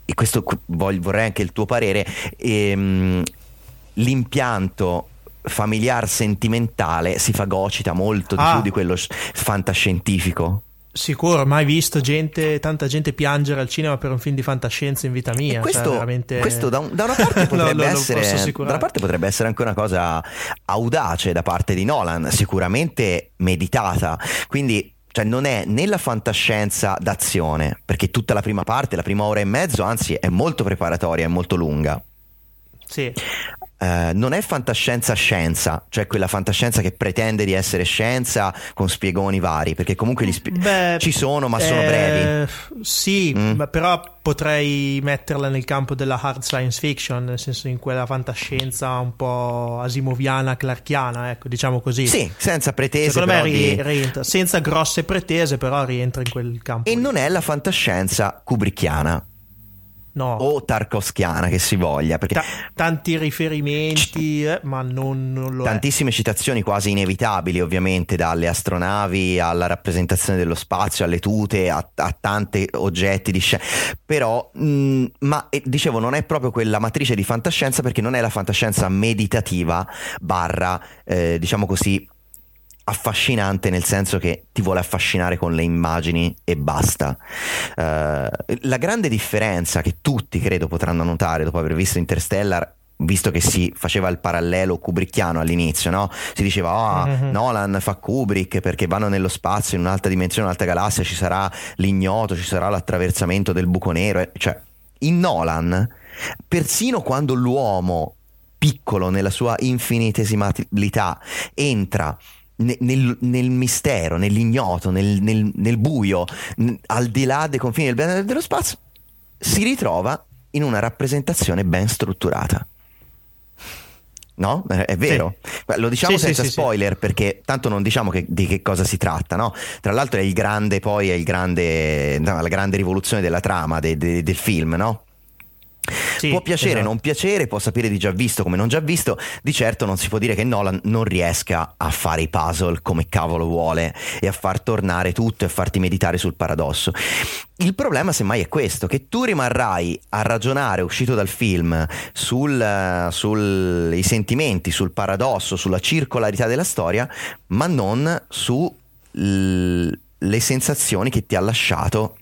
e questo vorrei anche il tuo parere ehm, l'impianto familiar sentimentale si fagocita molto di Ah. più di quello fantascientifico Sicuro, mai visto gente, tanta gente piangere al cinema per un film di fantascienza in vita mia. E questo, cioè, veramente... questo da, un- da una parte No, potrebbe no, essere da una parte potrebbe essere anche una cosa audace da parte di Nolan, sicuramente meditata. Quindi cioè non è né la fantascienza d'azione, perché tutta la prima parte, la prima ora e mezzo, anzi è molto preparatoria, è molto lunga. Sì. Eh, non è fantascienza scienza, cioè quella fantascienza che pretende di essere scienza con spiegoni vari, perché comunque gli spie- Beh, ci sono, ma sono eh, brevi. Sì, Mm. ma però potrei metterla nel campo della hard science fiction, nel senso in quella fantascienza un po' asimoviana, clarkiana, ecco, diciamo così. Sì, senza pretese, Secondo me ri- di- rientra, senza grosse pretese, però rientra in quel campo. E non è la fantascienza kubrickiana. No. O tarkovskiana che si voglia, perché Ta- tanti riferimenti, eh, ma non, non lo è. tantissime citazioni quasi inevitabili, ovviamente, dalle astronavi alla rappresentazione dello spazio, alle tute, a, a tanti oggetti di scena. Però, mh, ma eh, dicevo, non è proprio quella matrice di fantascienza perché non è la fantascienza meditativa, barra, eh, diciamo così, affascinante nel senso che ti vuole affascinare con le immagini e basta. Eh, la grande differenza che tutti credo potranno notare dopo aver visto Interstellar visto che si faceva il parallelo kubrickiano all'inizio, no? Si diceva "Ah, Mhm. Nolan fa Kubrick perché vanno nello spazio in un'altra dimensione, un'altra galassia, ci sarà l'ignoto, ci sarà l'attraversamento del buco nero, eh, cioè in Nolan persino quando l'uomo piccolo nella sua infinitesimalità entra nel, nel mistero, nell'ignoto, nel, nel- nel buio, n- al di là dei confini del bene dello spazio, si ritrova in una rappresentazione ben strutturata. No? Eh, È vero. Lo diciamo Sì, sì, senza sì, sì. spoiler perché tanto non diciamo che- di che cosa si tratta, no? Tra l'altro è il grande, poi è il grande, no, la grande rivoluzione della trama de- de- del film, no? Sì, può piacere, esatto. non piacere, può sapere di già visto come non già visto, di certo non si può dire che Nolan non riesca a fare i puzzle come cavolo vuole e a far tornare tutto e a farti meditare sul paradosso. Il problema semmai è questo, che tu rimarrai a ragionare uscito dal film sui sentimenti, sul paradosso, sulla circolarità della storia, ma non sulle sensazioni che ti ha lasciato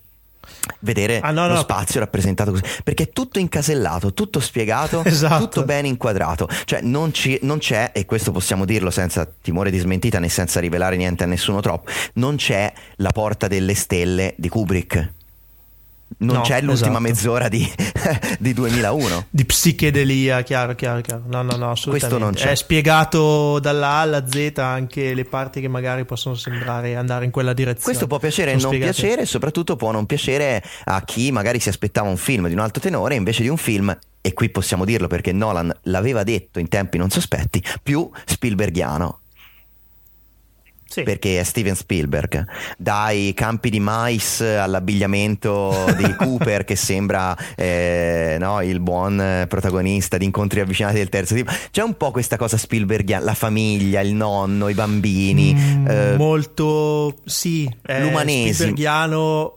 vedere Ah, no, lo no. spazio rappresentato così perché è tutto incasellato, tutto spiegato, Esatto. tutto ben inquadrato. Cioè, non, ci- non c'è, e questo possiamo dirlo senza timore di smentita né senza rivelare niente a nessuno troppo, non c'è la porta delle stelle di Kubrick. Non No, c'è l'ultima esatto. mezz'ora di, di 2001. Di psichedelia, chiaro, chiaro, chiaro. No, no, no. Questo non c'è. È spiegato dalla A alla Z anche le parti che magari possono sembrare andare in quella direzione. Questo può piacere Sono non spiegate. piacere, e soprattutto può non piacere a chi magari si aspettava un film di un alto tenore invece di un film, e qui possiamo dirlo perché Nolan l'aveva detto in tempi non sospetti, più Spielbergiano. Perché è Steven Spielberg, dai campi di mais all'abbigliamento di Cooper che sembra eh, no, il buon protagonista di incontri avvicinati del terzo tipo. C'è un po' questa cosa Spielbergiana, la famiglia, il nonno, i bambini. eh, Molto, sì, l'umanesimo. Spielbergiano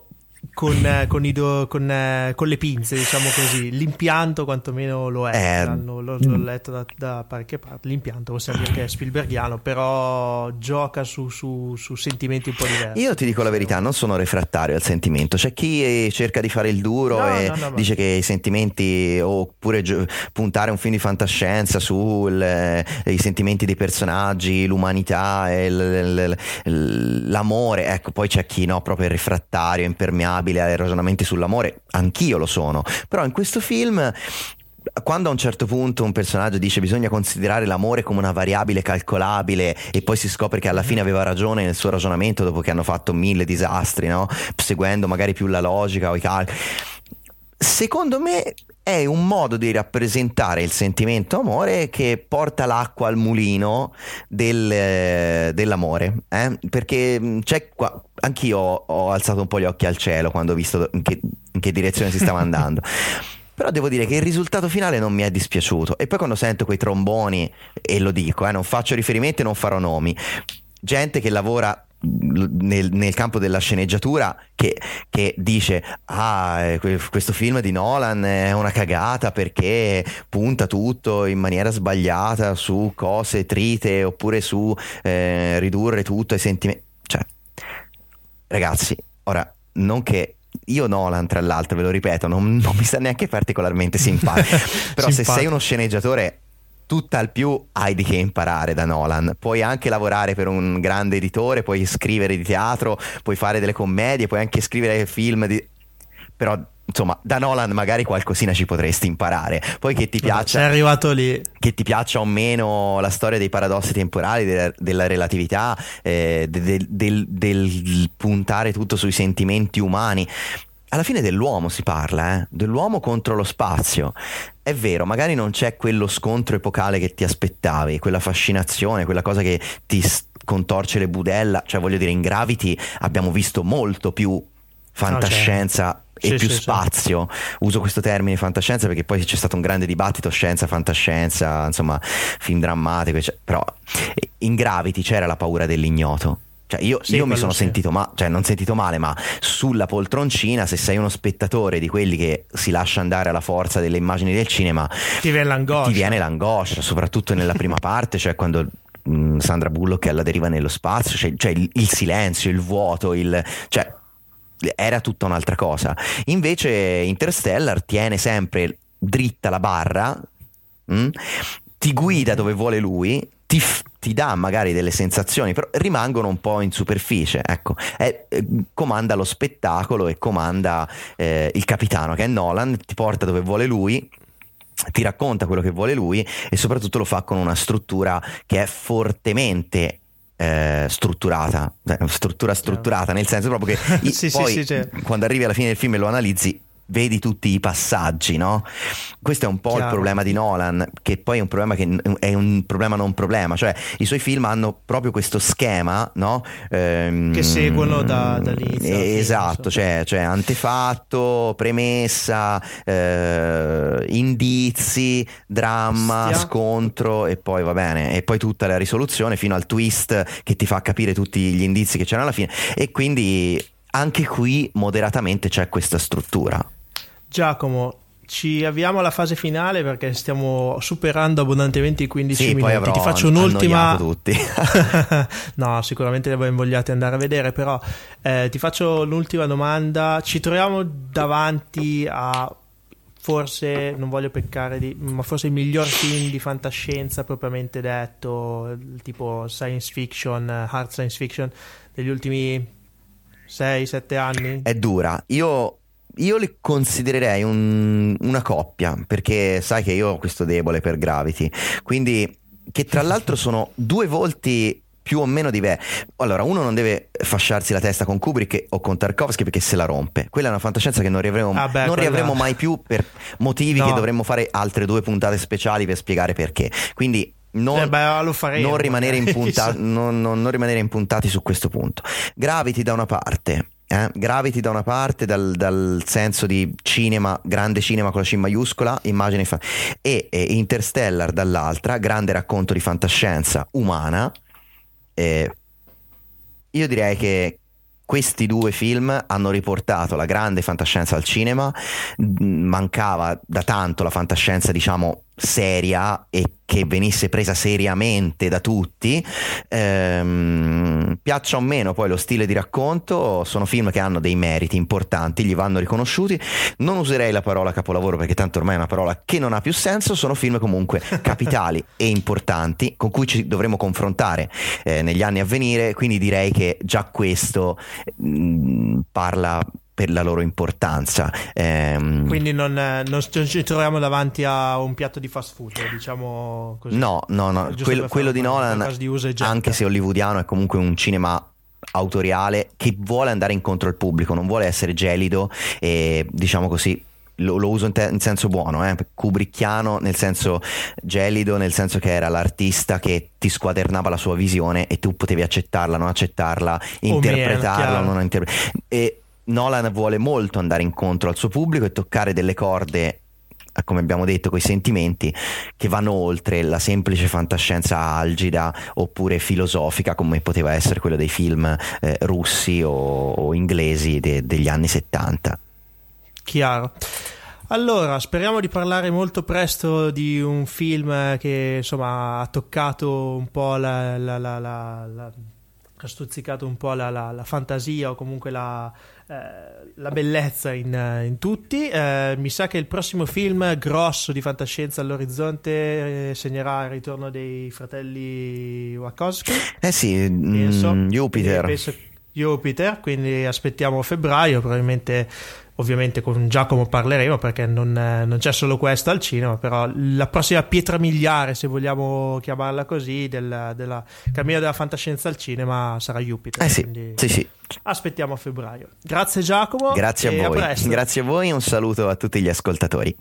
con, eh, con, i do- con, eh, con le pinze, diciamo così. L'impianto quantomeno lo è. Eh, l'ho, l'ho letto da, da parecchie parti. L'impianto possiamo dire che è Spielbergiano, però gioca su, su- su sentimenti un po' diversi. Io ti dico la verità, non sono refrattario al sentimento. C'è chi eh, cerca di fare il duro No, e no, no, dice che i sentimenti, oppure gio- puntare un film di fantascienza sui sentimenti dei personaggi, l'umanità, e l- l- l- l'amore. Ecco, poi c'è chi no, proprio è refrattario, impermeabile ai ragionamenti sull'amore. Anch'io lo sono. Però in questo film quando a un certo punto un personaggio dice bisogna considerare l'amore come una variabile calcolabile e poi si scopre che alla fine aveva ragione nel suo ragionamento dopo che hanno fatto mille disastri, no? seguendo magari più la logica o i calcoli. Secondo me è un modo di rappresentare il sentimento amore che porta l'acqua al mulino del, eh, dell'amore. eh? Perché mh, c'è qua. Anch'io ho, ho alzato un po' gli occhi al cielo quando ho visto in che, in che direzione si stava andando. Però devo dire che il risultato finale non mi è dispiaciuto. E poi quando sento quei tromboni, e lo dico, eh, non faccio riferimenti e non farò nomi, gente che lavora nel, nel campo della sceneggiatura che, che dice ah eh, que- questo film di Nolan è una cagata perché punta tutto in maniera sbagliata su cose trite oppure su eh, ridurre tutto ai sentimenti cioè ragazzi ora non che io Nolan, tra l'altro, ve lo ripeto, non, non mi sta neanche particolarmente simpatico. Però se Simpatico. sei uno sceneggiatore, tutt'al più hai di che imparare da Nolan. Puoi anche lavorare per un grande editore, puoi scrivere di teatro, puoi fare delle commedie, puoi anche scrivere film di... Però, insomma, da Nolan magari qualcosina ci potresti imparare. Poi che ti piaccia sei arrivato lì. che ti piaccia o meno la storia dei paradossi temporali, della, della relatività, eh, de- del, del puntare tutto sui sentimenti umani. Alla fine dell'uomo si parla, eh? dell'uomo contro lo spazio. È vero, magari non c'è quello scontro epocale che ti aspettavi, quella fascinazione, quella cosa che ti contorce le budella. Cioè, voglio dire, in Gravity abbiamo visto molto più fantascienza Sì, e più sì, sì. spazio. Uso questo termine fantascienza perché poi c'è stato un grande dibattito scienza, fantascienza, insomma, film drammatico, ecc- però eh, in Gravity c'era la paura dell'ignoto. Cioè io, Sì, io mi sono sentito ma- cioè non sentito male, ma sulla poltroncina, se sei uno spettatore di quelli che si lascia andare alla forza delle immagini del cinema, Ti viene l'angoscia. ti viene l'angoscia, soprattutto nella prima parte, cioè quando mh, Sandra Bullock è alla deriva nello spazio, cioè, cioè il, il silenzio, il vuoto, il, cioè era tutta un'altra cosa. Invece Interstellar tiene sempre dritta la barra, mh, ti guida dove vuole lui, ti, ti dà magari delle sensazioni, però rimangono un po' in superficie. Ecco, È- eh, comanda lo spettacolo e comanda eh, il capitano che è Nolan, ti porta dove vuole lui ti racconta quello che vuole lui e soprattutto lo fa con una struttura che è fortemente eh, strutturata, Eh, struttura strutturata, nel senso proprio che Sì, sì, poi sì, certo. quando arrivi alla fine del film e lo analizzi vedi tutti i passaggi, no? Questo è un po' il Chiaro. problema di Nolan, che poi è un problema che è un problema non problema, cioè i suoi film hanno proprio questo schema, no? Ehm, Che seguono da- dall'inizio eh, Esatto, cioè, cioè antefatto, premessa, eh, indizi, dramma, Stia- scontro e poi va bene, e poi tutta la risoluzione fino al twist che ti fa capire tutti gli indizi che c'erano alla fine e quindi anche qui moderatamente c'è questa struttura. Giacomo, ci avviamo alla fase finale perché stiamo superando abbondantemente i 15 Sì, poi minuti. Ti faccio un'ultima. tutti. no, sicuramente invogliati ad andare a vedere, però eh, ti faccio l'ultima domanda. Ci troviamo davanti a forse, non voglio peccare di, ma forse il miglior film di fantascienza propriamente detto, tipo science fiction, hard science fiction degli ultimi 6-7 anni? È dura. Io io li considererei un- una coppia, perché sai che io ho questo debole per Gravity, quindi che tra l'altro sono due volti più o meno diversi. Allora, uno non deve fasciarsi la testa con Kubrick o con Tarkovsky perché se la rompe. Quella è una fantascienza che non riavremo, Ah beh, non riavremo mai più per motivi No. che dovremmo fare altre due puntate speciali per spiegare perché. Quindi non, Eh beh, faremo, non rimanere, impunta- non- non- non rimanere impuntati su questo punto. Gravity da una parte. Eh, Gravity da una parte dal, dal senso di cinema, grande cinema con la C maiuscola, immagine fa- e, e Interstellar dall'altra, grande racconto di fantascienza umana. Eh, io direi che questi due film hanno riportato la grande fantascienza al cinema, mancava da tanto la fantascienza diciamo seria e che venisse presa seriamente da tutti, Ehm, piaccia o meno poi lo stile di racconto, sono film che hanno dei meriti importanti, gli vanno riconosciuti, non userei la parola capolavoro perché tanto ormai è una parola che non ha più senso, sono film comunque capitali e importanti con cui ci dovremo confrontare eh, negli anni a venire, quindi direi che già questo mm, parla per la loro importanza. Ehm, Quindi non, eh, non ci troviamo davanti a un piatto di fast food, diciamo così. No, no, no, quello, quello di Nolan, di anche se hollywoodiano, è comunque un cinema autoriale che vuole andare incontro al pubblico, non vuole essere gelido e diciamo così. Lo, lo uso in, te- in senso buono, eh? Kubrickiano nel senso gelido, nel senso che era l'artista che ti squadernava la sua visione e tu potevi accettarla, non accettarla, interpretarla, chiaro. non interpretarla. Nolan vuole molto andare incontro al suo pubblico e toccare delle corde eh, come abbiamo detto, quei sentimenti che vanno oltre la semplice fantascienza algida oppure filosofica come poteva essere quello dei film eh, russi o, o inglesi de- degli anni 70. Chiaro. Allora, speriamo di parlare molto presto di un film che insomma ha toccato un po' la, la- la- la- la- ha stuzzicato un po' la, la- la fantasia o comunque la, eh, la bellezza in, eh, in tutti. Eh, mi sa che il prossimo film grosso di fantascienza all'orizzonte eh, segnerà il ritorno dei fratelli Wachowski. Eh sì, Penso. mm, Jupiter. Eh, penso- Jupiter, quindi aspettiamo febbraio, probabilmente ovviamente con Giacomo parleremo perché non, eh, non c'è solo questo al cinema, però la prossima pietra miliare, se vogliamo chiamarla così, del, della cammino della fantascienza al cinema sarà Jupiter. Eh sì, quindi sì, sì. Aspettiamo a febbraio. Grazie Giacomo. Grazie a voi. presto. Grazie a voi e un saluto a tutti gli ascoltatori.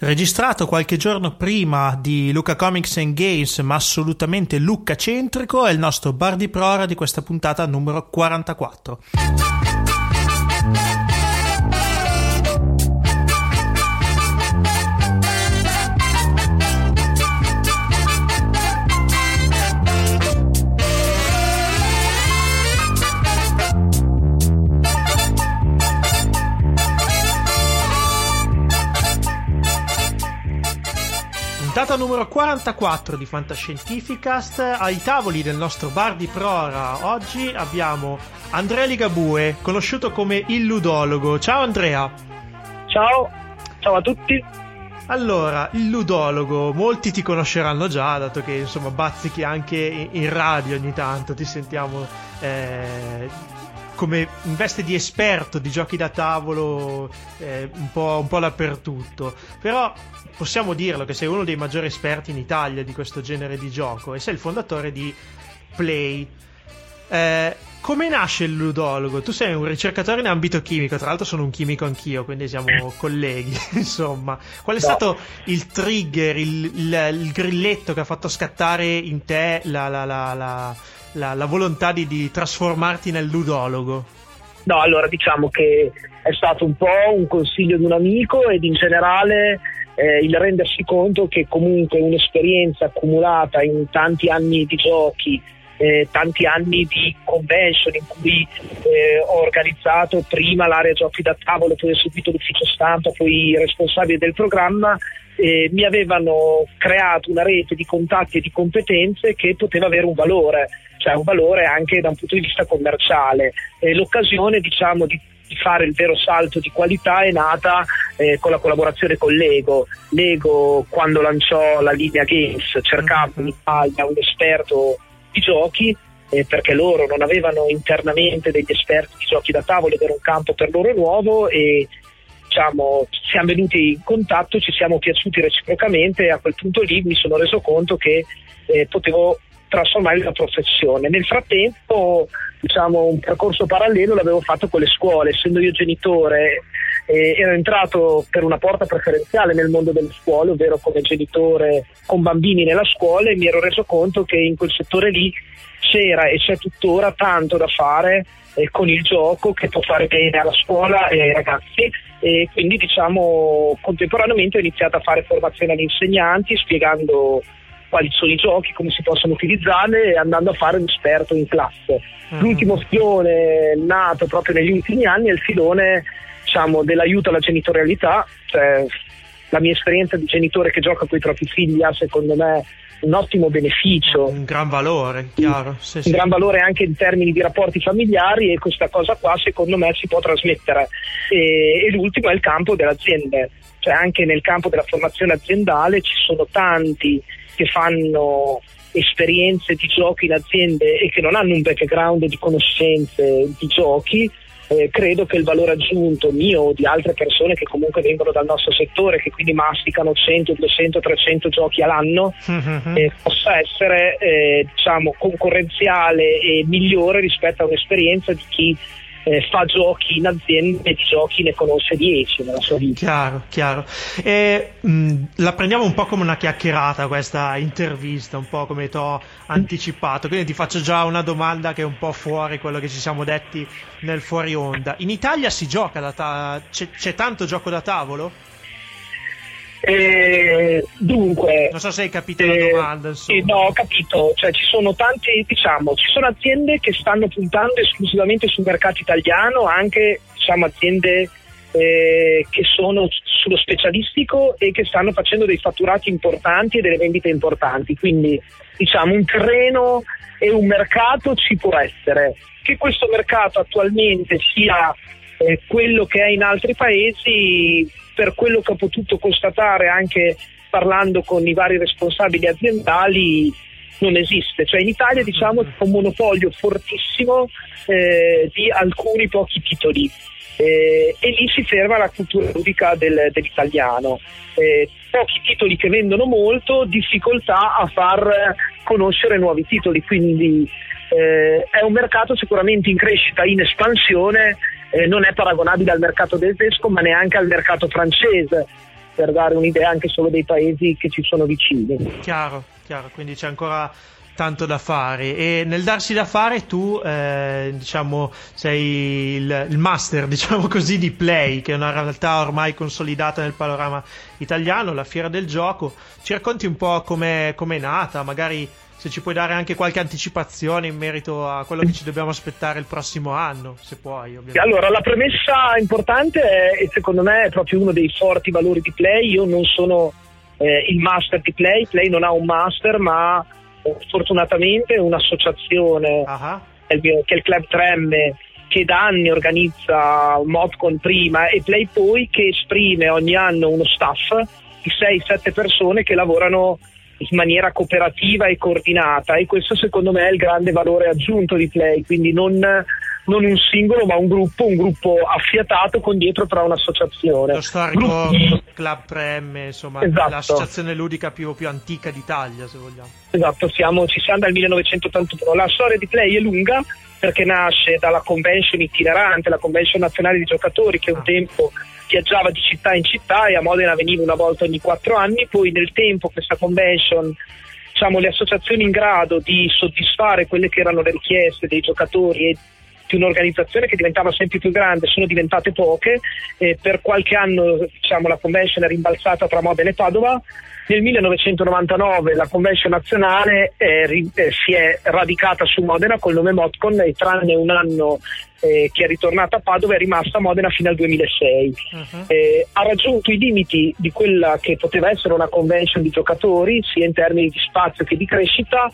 Registrato qualche giorno prima di Luca Comics and Games, ma assolutamente Luca centrico, è il nostro bar di prora di questa puntata numero 44. Bye. Puntata numero 44 di Fantascientificast. Ai tavoli del nostro bar di Prora oggi abbiamo Andrea Ligabue, conosciuto come il ludologo. Ciao Andrea. Ciao, ciao a tutti. Allora, il ludologo, molti ti conosceranno già, dato che insomma bazzichi anche in, radio ogni tanto, ti sentiamo eh, come in veste di esperto di giochi da tavolo eh, un, po', un po' dappertutto. Però possiamo dirlo che sei uno dei maggiori esperti in Italia di questo genere di gioco e sei il fondatore di Play. Eh, come nasce il ludologo? Tu sei un ricercatore in ambito chimico, tra l'altro sono un chimico anch'io, quindi siamo colleghi, insomma. Qual è No. stato il trigger, il, il- il grilletto che ha fatto scattare in te la, la- la- la- volontà di, di trasformarti nel ludologo? No, allora diciamo che è stato un po' un consiglio di un amico ed in generale eh, il rendersi conto che comunque un'esperienza accumulata in tanti anni di giochi, eh, tanti anni di convention in cui eh, ho organizzato prima l'area giochi da tavolo, poi seguito l'ufficio stampa, poi il responsabile del programma, eh, mi avevano creato una rete di contatti e di competenze che poteva avere un valore, cioè un valore anche da un punto di vista commerciale. L'occasione diciamo di di fare il vero salto di qualità è nata eh, con la collaborazione con Lego. Lego quando lanciò la linea Games cercava in Italia un esperto di giochi eh, perché loro non avevano internamente degli esperti di giochi da tavolo ed era un campo per loro nuovo e diciamo, siamo venuti in contatto, ci siamo piaciuti reciprocamente e a quel punto lì mi sono reso conto che eh, potevo trasformare una professione. Nel frattempo diciamo, un percorso parallelo l'avevo fatto con le scuole, essendo io genitore eh, ero entrato per una porta preferenziale nel mondo delle scuole, ovvero come genitore con bambini nella scuola e mi ero reso conto che in quel settore lì c'era e c'è tuttora tanto da fare eh, con il gioco che può fare bene alla scuola e ai ragazzi e quindi diciamo contemporaneamente ho iniziato a fare formazione agli insegnanti spiegando quali sono i giochi, come si possono utilizzarli e andando a fare un esperto in classe. Uh-huh. L'ultimo filone nato proprio negli ultimi anni è il filone diciamo, dell'aiuto alla genitorialità, cioè, la mia esperienza di genitore che gioca con i propri figli ha secondo me un ottimo beneficio. Un gran valore, chiaro. Sì, un sì. gran valore anche in termini di rapporti familiari e questa cosa qua secondo me si può trasmettere. E, e l'ultimo è il campo delle aziende, cioè anche nel campo della formazione aziendale ci sono tanti che fanno esperienze di giochi in aziende e che non hanno un background di conoscenze di giochi eh, credo che il valore aggiunto mio o di altre persone che comunque vengono dal nostro settore, che quindi masticano 100, 200, 300 giochi all'anno, mm-hmm. eh, possa essere eh, diciamo, concorrenziale e migliore rispetto a un'esperienza di chi eh, fa giochi in aziende di giochi ne conosce 10 nella sua vita. Chiaro, chiaro. E, mh, la prendiamo un po' come una chiacchierata questa intervista, un po' come ti ho anticipato, quindi ti faccio già una domanda che è un po' fuori quello che ci siamo detti nel fuori onda. In Italia si gioca da ta- c'è, c'è tanto gioco da tavolo? Eh, dunque, non so se hai capito eh, la domanda. Eh, no, ho capito. Cioè, ci sono tante, diciamo, ci sono aziende che stanno puntando esclusivamente sul mercato italiano, anche diciamo, aziende eh, che sono sullo specialistico e che stanno facendo dei fatturati importanti e delle vendite importanti. Quindi, diciamo, un terreno e un mercato ci può essere. Che questo mercato attualmente sia eh, quello che è in altri paesi per quello che ho potuto constatare anche parlando con i vari responsabili aziendali non esiste, cioè in Italia diciamo c'è un monopolio fortissimo eh, di alcuni pochi titoli. Eh, e lì si ferma la cultura ludica del, dell'italiano. Eh, pochi titoli che vendono molto, difficoltà a far conoscere nuovi titoli, quindi eh, è un mercato sicuramente in crescita, in espansione eh, non è paragonabile al mercato tedesco ma neanche al mercato francese per dare un'idea anche solo dei paesi che ci sono vicini. Chiaro, chiaro, quindi c'è ancora tanto da fare e nel darsi da fare tu eh, diciamo sei il, il, master diciamo così di Play che è una realtà ormai consolidata nel panorama italiano la fiera del gioco ci racconti un po' come è nata magari se ci puoi dare anche qualche anticipazione in merito a quello che ci dobbiamo aspettare il prossimo anno, se puoi. Ovviamente. Allora, la premessa importante è, e secondo me è proprio uno dei forti valori di Play. Io non sono eh, il master di Play, Play non ha un master, ma eh, fortunatamente un'associazione uh-huh. che è il Club 3M che da anni organizza Modcon prima e Play poi che esprime ogni anno uno staff di 6-7 persone che lavorano in maniera cooperativa e coordinata e questo secondo me è il grande valore aggiunto di Play, quindi non, non un singolo ma un gruppo, un gruppo affiatato con dietro però un'associazione. Lo storico Gruppi... Club 3M, insomma, esatto. l'associazione ludica più, più, antica d'Italia se vogliamo. Esatto, siamo, ci siamo dal 1981, la storia di Play è lunga perché nasce dalla convention itinerante, la convention nazionale di giocatori che un ah. tempo viaggiava di città in città e a Modena veniva una volta ogni quattro anni, poi nel tempo questa convention diciamo, le associazioni in grado di soddisfare quelle che erano le richieste dei giocatori e di un'organizzazione che diventava sempre più grande sono diventate poche e per qualche anno diciamo, la convention è rimbalzata tra Modena e Padova nel 1999 la convention nazionale è, eh, si è radicata su Modena col nome Modcon e tranne un anno eh, che è ritornata a Padova è rimasta a Modena fino al 2006. Uh-huh. Eh, ha raggiunto i limiti di quella che poteva essere una convention di giocatori, sia in termini di spazio che di crescita.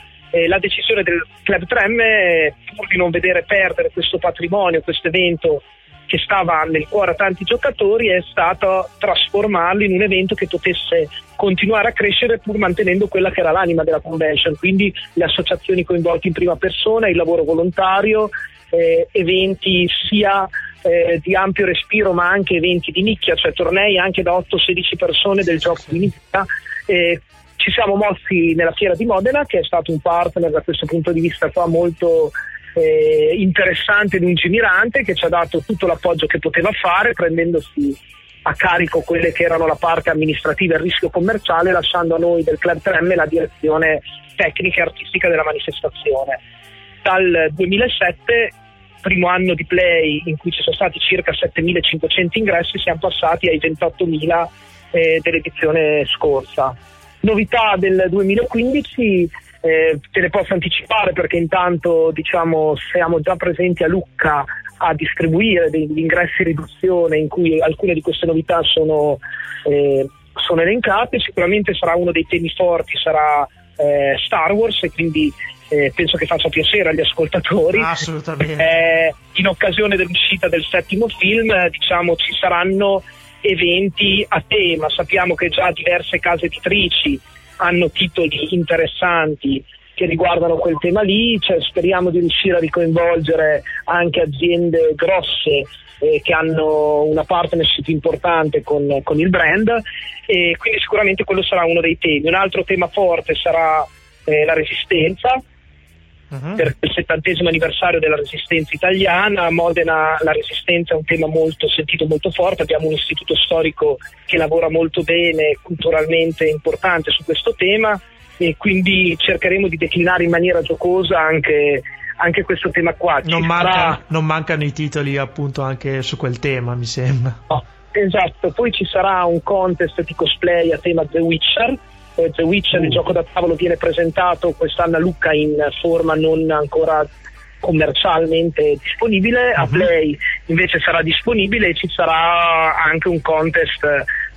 La decisione del Club 3M, pur di non vedere perdere questo patrimonio, questo evento che stava nel cuore a tanti giocatori è stato trasformarlo in un evento che potesse continuare a crescere pur mantenendo quella che era l'anima della convention, quindi le associazioni coinvolte in prima persona, il lavoro volontario, eh, eventi sia eh, di ampio respiro ma anche eventi di nicchia, cioè tornei anche da 8-16 persone del gioco di nicchia. Eh, ci siamo mossi nella fiera di Modena che è stato un partner da questo punto di vista qua molto eh, interessante e lungimirante che ci ha dato tutto l'appoggio che poteva fare prendendosi a carico quelle che erano la parte amministrativa e il rischio commerciale lasciando a noi del Club 3M la direzione tecnica e artistica della manifestazione. Dal 2007 primo anno di play in cui ci sono stati circa 7.500 ingressi, siamo passati ai 28.000 eh, dell'edizione scorsa. Novità del 2015 eh, te ne posso anticipare perché intanto diciamo, siamo già presenti a Lucca a distribuire degli ingressi riduzione in cui alcune di queste novità sono, eh, sono elencate, sicuramente sarà uno dei temi forti, sarà eh, Star Wars e quindi eh, penso che faccia piacere agli ascoltatori. Assolutamente. Eh, in occasione dell'uscita del settimo film, eh, diciamo, ci saranno eventi a tema. Sappiamo che già diverse case editrici hanno titoli interessanti che riguardano quel tema lì, cioè, speriamo di riuscire a ricoinvolgere anche aziende grosse eh, che hanno una partnership importante con, con, il brand e quindi sicuramente quello sarà uno dei temi. Un altro tema forte sarà eh, la resistenza, uh-huh. per il settantesimo anniversario della resistenza italiana. A Modena la resistenza è un tema molto sentito, molto forte. Abbiamo un istituto storico che lavora molto bene, culturalmente importante su questo tema e quindi cercheremo di declinare in maniera giocosa anche, anche questo tema qua. Non, manca, sarà... non, mancano i titoli appunto anche su quel tema, mi sembra. Oh, esatto, poi ci sarà un contest di cosplay a tema The Witcher The Witcher, il uh. gioco da tavolo, viene presentato quest'anno a Lucca in forma non ancora commercialmente disponibile, a mhm. Play invece sarà disponibile e ci sarà anche un contest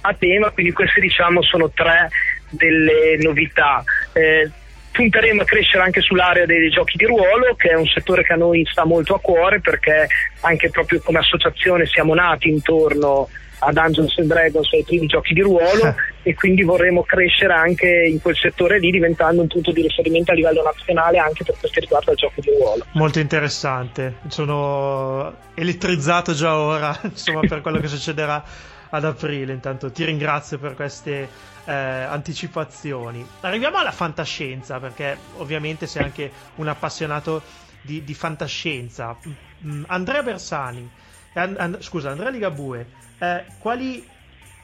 a tema, quindi queste diciamo sono tre delle novità. Eh, punteremo a crescere anche sull'area dei giochi di ruolo, che è un settore che a noi sta molto a cuore perché anche proprio come associazione siamo nati intorno a Dungeons and Dragons ai primi giochi di ruolo e quindi vorremmo crescere anche in quel settore lì diventando un punto di riferimento a livello nazionale anche per quel che riguarda il gioco di ruolo. Molto interessante, sono elettrizzato già ora insomma, per quello che succederà ad aprile. Intanto ti ringrazio per queste eh, anticipazioni. Arriviamo alla fantascienza perché ovviamente sei anche un appassionato di, di fantascienza. Mm, Andrea Bersani, and, and, scusa, Andrea Ligabue eh, quali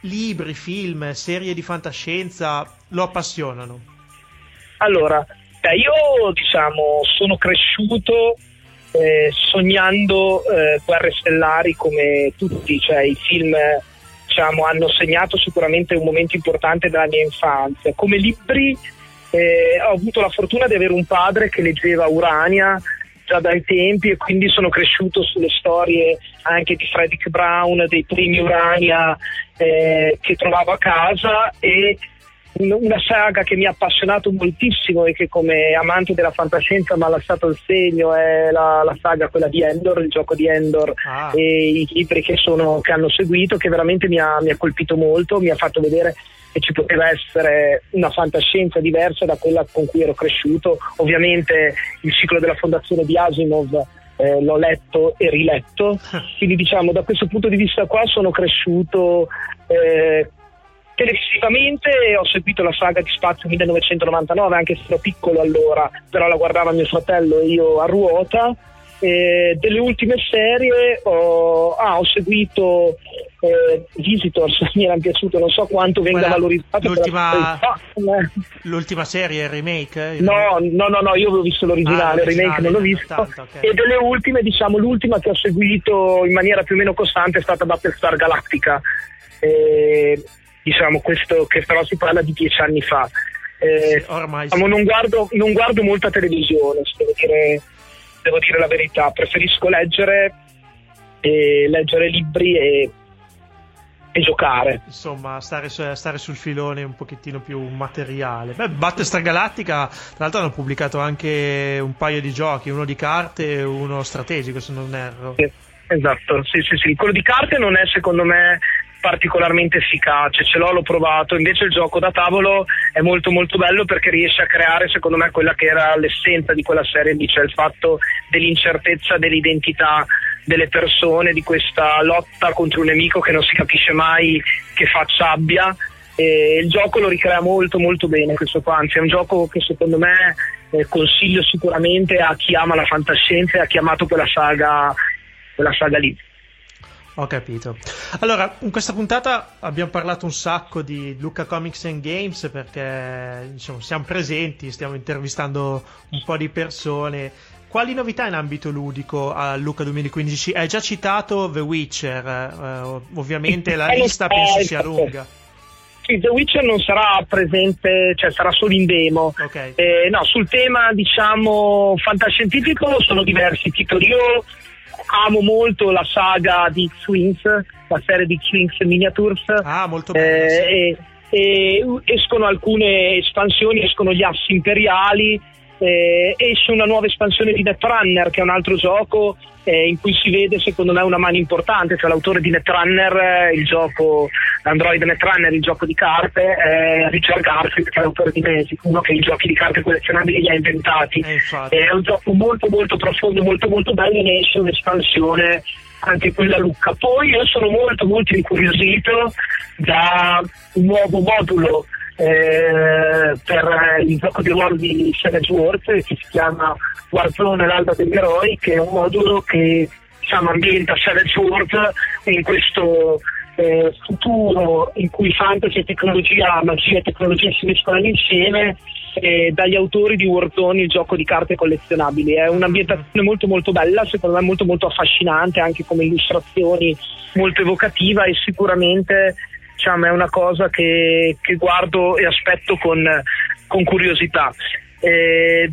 libri, film, serie di fantascienza lo appassionano? Allora, io diciamo sono cresciuto eh, sognando eh, guerre stellari come tutti, cioè i film diciamo, hanno segnato sicuramente un momento importante della mia infanzia. Come libri eh, ho avuto la fortuna di avere un padre che leggeva Urania già dai tempi e quindi sono cresciuto sulle storie anche di Frederick Brown, dei primi Urania eh, che trovavo a casa e una saga che mi ha appassionato moltissimo e che come amante della fantascienza mi ha lasciato il segno è la, la saga quella di Endor, il gioco di Endor ah. e i libri che, sono, che, hanno seguito che veramente mi ha, mi ha colpito molto, mi ha fatto vedere che ci poteva essere una fantascienza diversa da quella con cui ero cresciuto. Ovviamente il ciclo della fondazione di Asimov eh, l'ho letto e riletto, quindi diciamo da questo punto di vista qua sono cresciuto eh, televisivamente ho seguito la saga di Spazio 1999 anche se ero piccolo allora, però la guardava mio fratello e io a ruota eh, delle ultime serie ho, ah, ho seguito eh, Visitors, mi era piaciuto, non so quanto venga Quella, valorizzato. L'ultima, l'ultima serie, il remake? Il no, no, no, no, io avevo visto l'originale, ah, il remake non l'ho visto. Tanto, okay. E delle ultime, diciamo, l'ultima che ho seguito in maniera più o meno costante è stata Battlestar Galactica. Eh, diciamo, questo che però si parla di dieci anni fa. Eh, Ormai diciamo, non, guardo, non guardo molta televisione, devo dire devo dire la verità, preferisco leggere, e leggere libri e, e giocare. Insomma, stare, stare, sul filone un pochettino più materiale. Beh, Battlestar Galactica, tra l'altro hanno pubblicato anche un paio di giochi, uno di carte e uno strategico, se non erro. Esatto, sì, sì, sì. Quello di carte non è secondo me particolarmente efficace, ce l'ho, l'ho provato, invece il gioco da tavolo è molto molto bello perché riesce a creare secondo me quella che era l'essenza di quella serie lì, cioè il fatto dell'incertezza dell'identità delle persone, di questa lotta contro un nemico che non si capisce mai che faccia abbia. E il gioco lo ricrea molto molto bene questo qua, anzi è un gioco che secondo me eh, consiglio sicuramente a chi ama la fantascienza e ha chiamato quella saga, quella saga lì. Ho capito. Allora, in questa puntata abbiamo parlato un sacco di Luca Comics and Games perché diciamo, siamo presenti, stiamo intervistando un po' di persone. Quali novità in ambito ludico a Luca 2015? Hai già citato The Witcher, eh, ovviamente la lista penso sia lunga. Sì, The Witcher non sarà presente, cioè sarà solo in demo. Okay. Eh, no, sul tema diciamo fantascientifico sono diversi titoli. Io amo molto la saga di X-Wings, la serie di X-Wings Miniatures. Ah, molto bella. Eh, e, e escono alcune espansioni, escono gli assi imperiali, eh, esce una nuova espansione di Netrunner che è un altro gioco eh, in cui si vede secondo me una mano importante, cioè l'autore di Netrunner, il gioco Android Netrunner, il gioco di carte, è Richard Garfield che è l'autore di Magic, uno che i giochi di carte collezionabili li ha inventati. Eh, è un gioco molto molto profondo, molto molto bello, ne esce un'espansione anche quella Lucca. Poi io sono molto molto incuriosito da un nuovo modulo eh, per il gioco di ruolo di Savage Wars che si chiama Warzone l'alba degli eroi che è un modulo che diciamo, ambienta Savage Wars in questo eh, futuro in cui fantasy e tecnologia, magia e tecnologia si mescolano insieme eh, dagli autori di Warzone il gioco di carte collezionabili. È un'ambientazione molto molto bella secondo me molto molto affascinante anche come illustrazioni molto evocativa e sicuramente diciamo, è una cosa che, che guardo e aspetto con, con curiosità. Eh,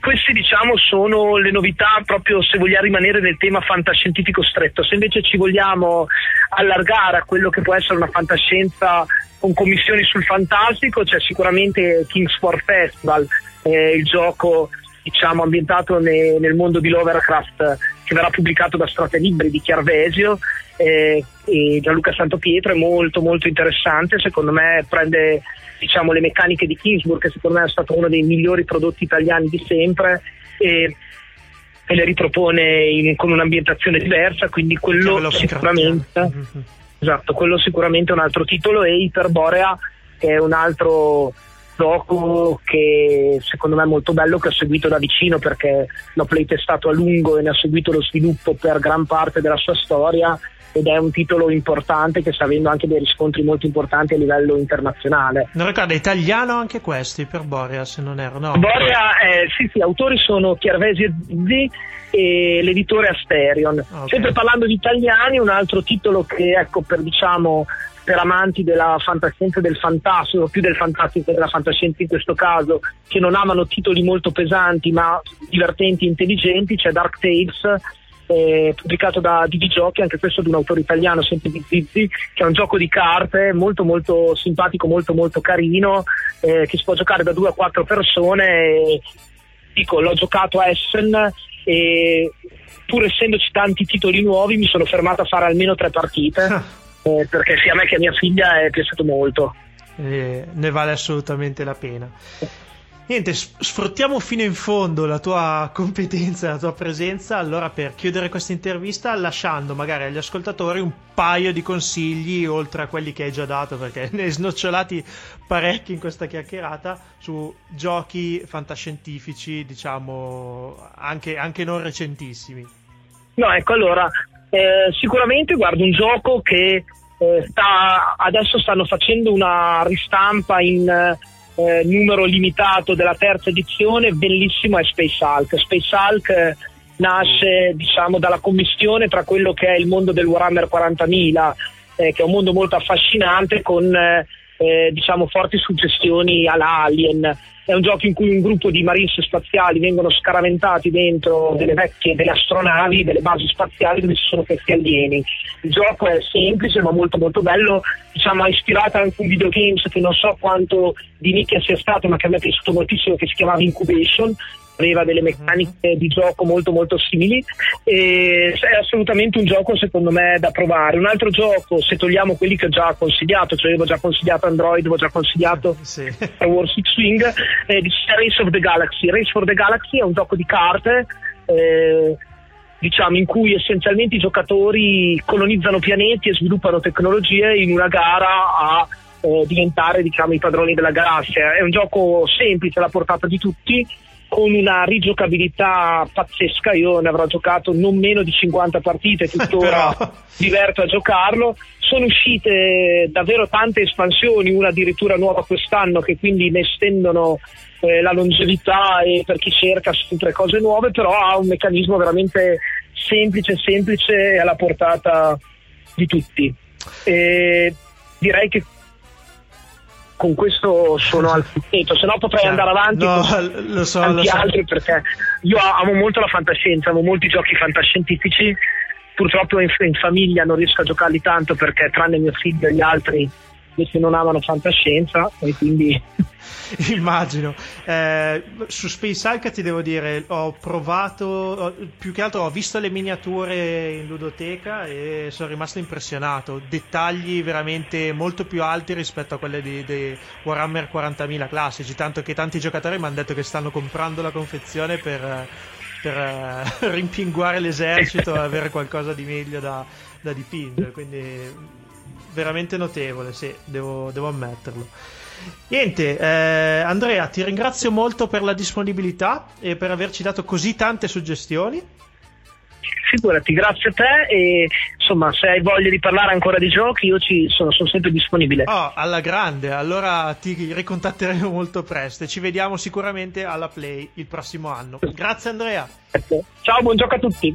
queste diciamo sono le novità proprio se vogliamo rimanere nel tema fantascientifico stretto, se invece ci vogliamo allargare a quello che può essere una fantascienza con commissioni sul fantastico, c'è sicuramente King's War Festival, eh, il gioco diciamo ambientato ne, nel mondo di Lovercraft che verrà pubblicato da Strate Libri di Chiarvesio eh, e Gianluca Santopietro è molto molto interessante, secondo me prende diciamo, le meccaniche di Kingsburg che secondo me è stato uno dei migliori prodotti italiani di sempre e, e le ripropone in, con un'ambientazione diversa, quindi quello sicuramente, mm-hmm. esatto, quello sicuramente è un altro titolo e Iperborea che è un altro gioco che secondo me è molto bello che ho seguito da vicino perché l'ho playtestato a lungo e ne ho seguito lo sviluppo per gran parte della sua storia ed è un titolo importante che sta avendo anche dei riscontri molto importanti a livello internazionale. Non ricordo, è italiano anche questo, per Borea se non erro, no? Borea, eh, sì sì, autori sono Chiarvesi e Zizzi e l'editore Asterion. Okay. Sempre parlando di italiani, un altro titolo che ecco per diciamo per amanti della fantascienza e del fantastico, più del fantastico che della fantascienza in questo caso, che non amano titoli molto pesanti ma divertenti e intelligenti, c'è Dark Tales eh, pubblicato da Didi Giochi, anche questo di un autore italiano, sempre di Zizzi, che è un gioco di carte molto molto simpatico, molto molto carino, eh, che si può giocare da due a quattro persone. Dico, l'ho giocato a Essen e pur essendoci tanti titoli nuovi mi sono fermato a fare almeno tre partite, eh, perché sia a me che a mia figlia è piaciuto molto. Eh, ne vale assolutamente la pena. Niente, sfruttiamo fino in fondo la tua competenza, la tua presenza, allora per chiudere questa intervista lasciando magari agli ascoltatori un paio di consigli oltre a quelli che hai già dato perché ne hai snocciolati parecchi in questa chiacchierata su giochi fantascientifici, diciamo anche, anche non recentissimi. No, ecco allora, eh, sicuramente guardo un gioco che eh, sta, adesso stanno facendo una ristampa in eh, numero limitato della terza edizione, bellissimo è Space Hulk. Space Hulk eh, nasce diciamo dalla commissione tra quello che è il mondo del Warhammer 40.000, eh, che è un mondo molto affascinante con eh, eh, diciamo forti suggestioni all'Alien. è un gioco in cui un gruppo di marines spaziali vengono scaraventati dentro delle vecchie delle astronavi, delle basi spaziali dove ci sono questi alieni. Il gioco è semplice ma molto molto bello, diciamo ha ispirato anche un videogames che non so quanto di nicchia sia stato ma che a me è piaciuto moltissimo che si chiamava Incubation aveva delle meccaniche di gioco molto molto simili. E è assolutamente un gioco secondo me da provare. Un altro gioco se togliamo quelli che ho già consigliato cioè avevo già consigliato Android avevo già consigliato sì. Star Wars X-Wing è Race of the Galaxy. Race for the Galaxy è un gioco di carte eh, diciamo in cui essenzialmente i giocatori colonizzano pianeti e sviluppano tecnologie in una gara a eh, diventare diciamo i padroni della galassia. È un gioco semplice alla portata di tutti con una rigiocabilità pazzesca. Io ne avrò giocato non meno di 50 partite, tuttora diverto a giocarlo. Sono uscite davvero tante espansioni, una addirittura nuova quest'anno, che quindi ne estendono eh, la longevità e per chi cerca sempre cose nuove, però ha un meccanismo veramente semplice, semplice e alla portata di tutti. E direi che con questo sono al finito, se no potrei andare avanti no, con lo so, tanti lo so. altri perché io amo molto la fantascienza, amo molti giochi fantascientifici, purtroppo in, in famiglia non riesco a giocarli tanto perché tranne mio figlio e gli altri invece non amano fantascienza e quindi Immagino. Eh, su Space Hulk ti devo dire, ho provato, ho, più che altro ho visto le miniature in ludoteca e sono rimasto impressionato. Dettagli veramente molto più alti rispetto a quelle di, di Warhammer 40.000 classici, tanto che tanti giocatori mi hanno detto che stanno comprando la confezione per, per uh, rimpinguare l'esercito e avere qualcosa di meglio da, da dipingere. Quindi veramente notevole, sì, devo, devo ammetterlo. Niente, eh, Andrea, ti ringrazio molto per la disponibilità e per averci dato così tante suggestioni. Figurati, grazie a te e insomma se hai voglia di parlare ancora di giochi io ci sono, sono sempre disponibile. Oh, alla grande, allora ti ricontatteremo molto presto e ci vediamo sicuramente alla Play il prossimo anno. Grazie Andrea. Ciao, buon gioco a tutti.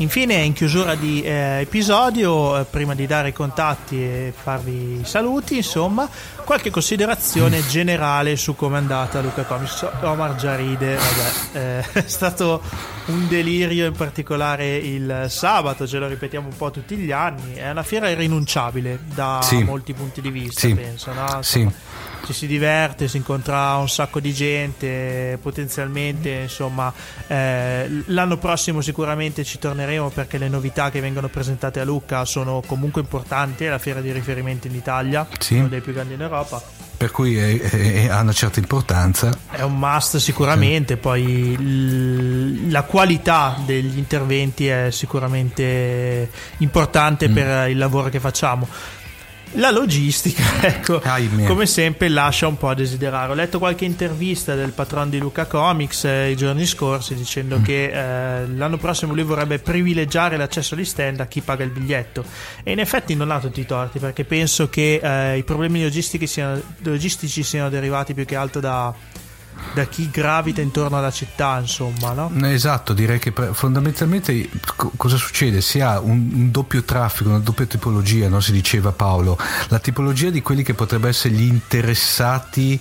Infine, in chiusura di eh, episodio, eh, prima di dare i contatti e farvi i saluti, insomma, qualche considerazione generale su come è andata Luca Comics. Omar già ride, vabbè, eh, è stato un delirio in particolare il sabato, ce lo ripetiamo un po' tutti gli anni. È una fiera irrinunciabile da Sì. molti punti di vista, Sì. penso. No? Sì. Ci si diverte, si incontra un sacco di gente, potenzialmente insomma eh, l'anno prossimo sicuramente ci torneremo perché le novità che vengono presentate a Lucca sono comunque importanti, è la fiera di riferimento in Italia, Sì. una dei più grandi in Europa. Per cui è- è- ha una certa importanza. È un must sicuramente, poi l- la qualità degli interventi è sicuramente importante Mm. per il lavoro che facciamo. La logistica, ecco, come sempre lascia un po' a desiderare. Ho letto qualche intervista del patron di Luca Comics eh, i giorni scorsi dicendo che eh, l'anno prossimo lui vorrebbe privilegiare l'accesso agli stand a chi paga il biglietto. E in effetti non ha tutti i torti perché penso che eh, i problemi logistici siano, logistici siano derivati più che altro da, da chi gravita intorno alla città, insomma, no? Esatto, direi che fondamentalmente co- cosa succede? Si ha un, un doppio traffico, una doppia tipologia, no? si diceva Paolo, la tipologia di quelli che potrebbero essere gli interessati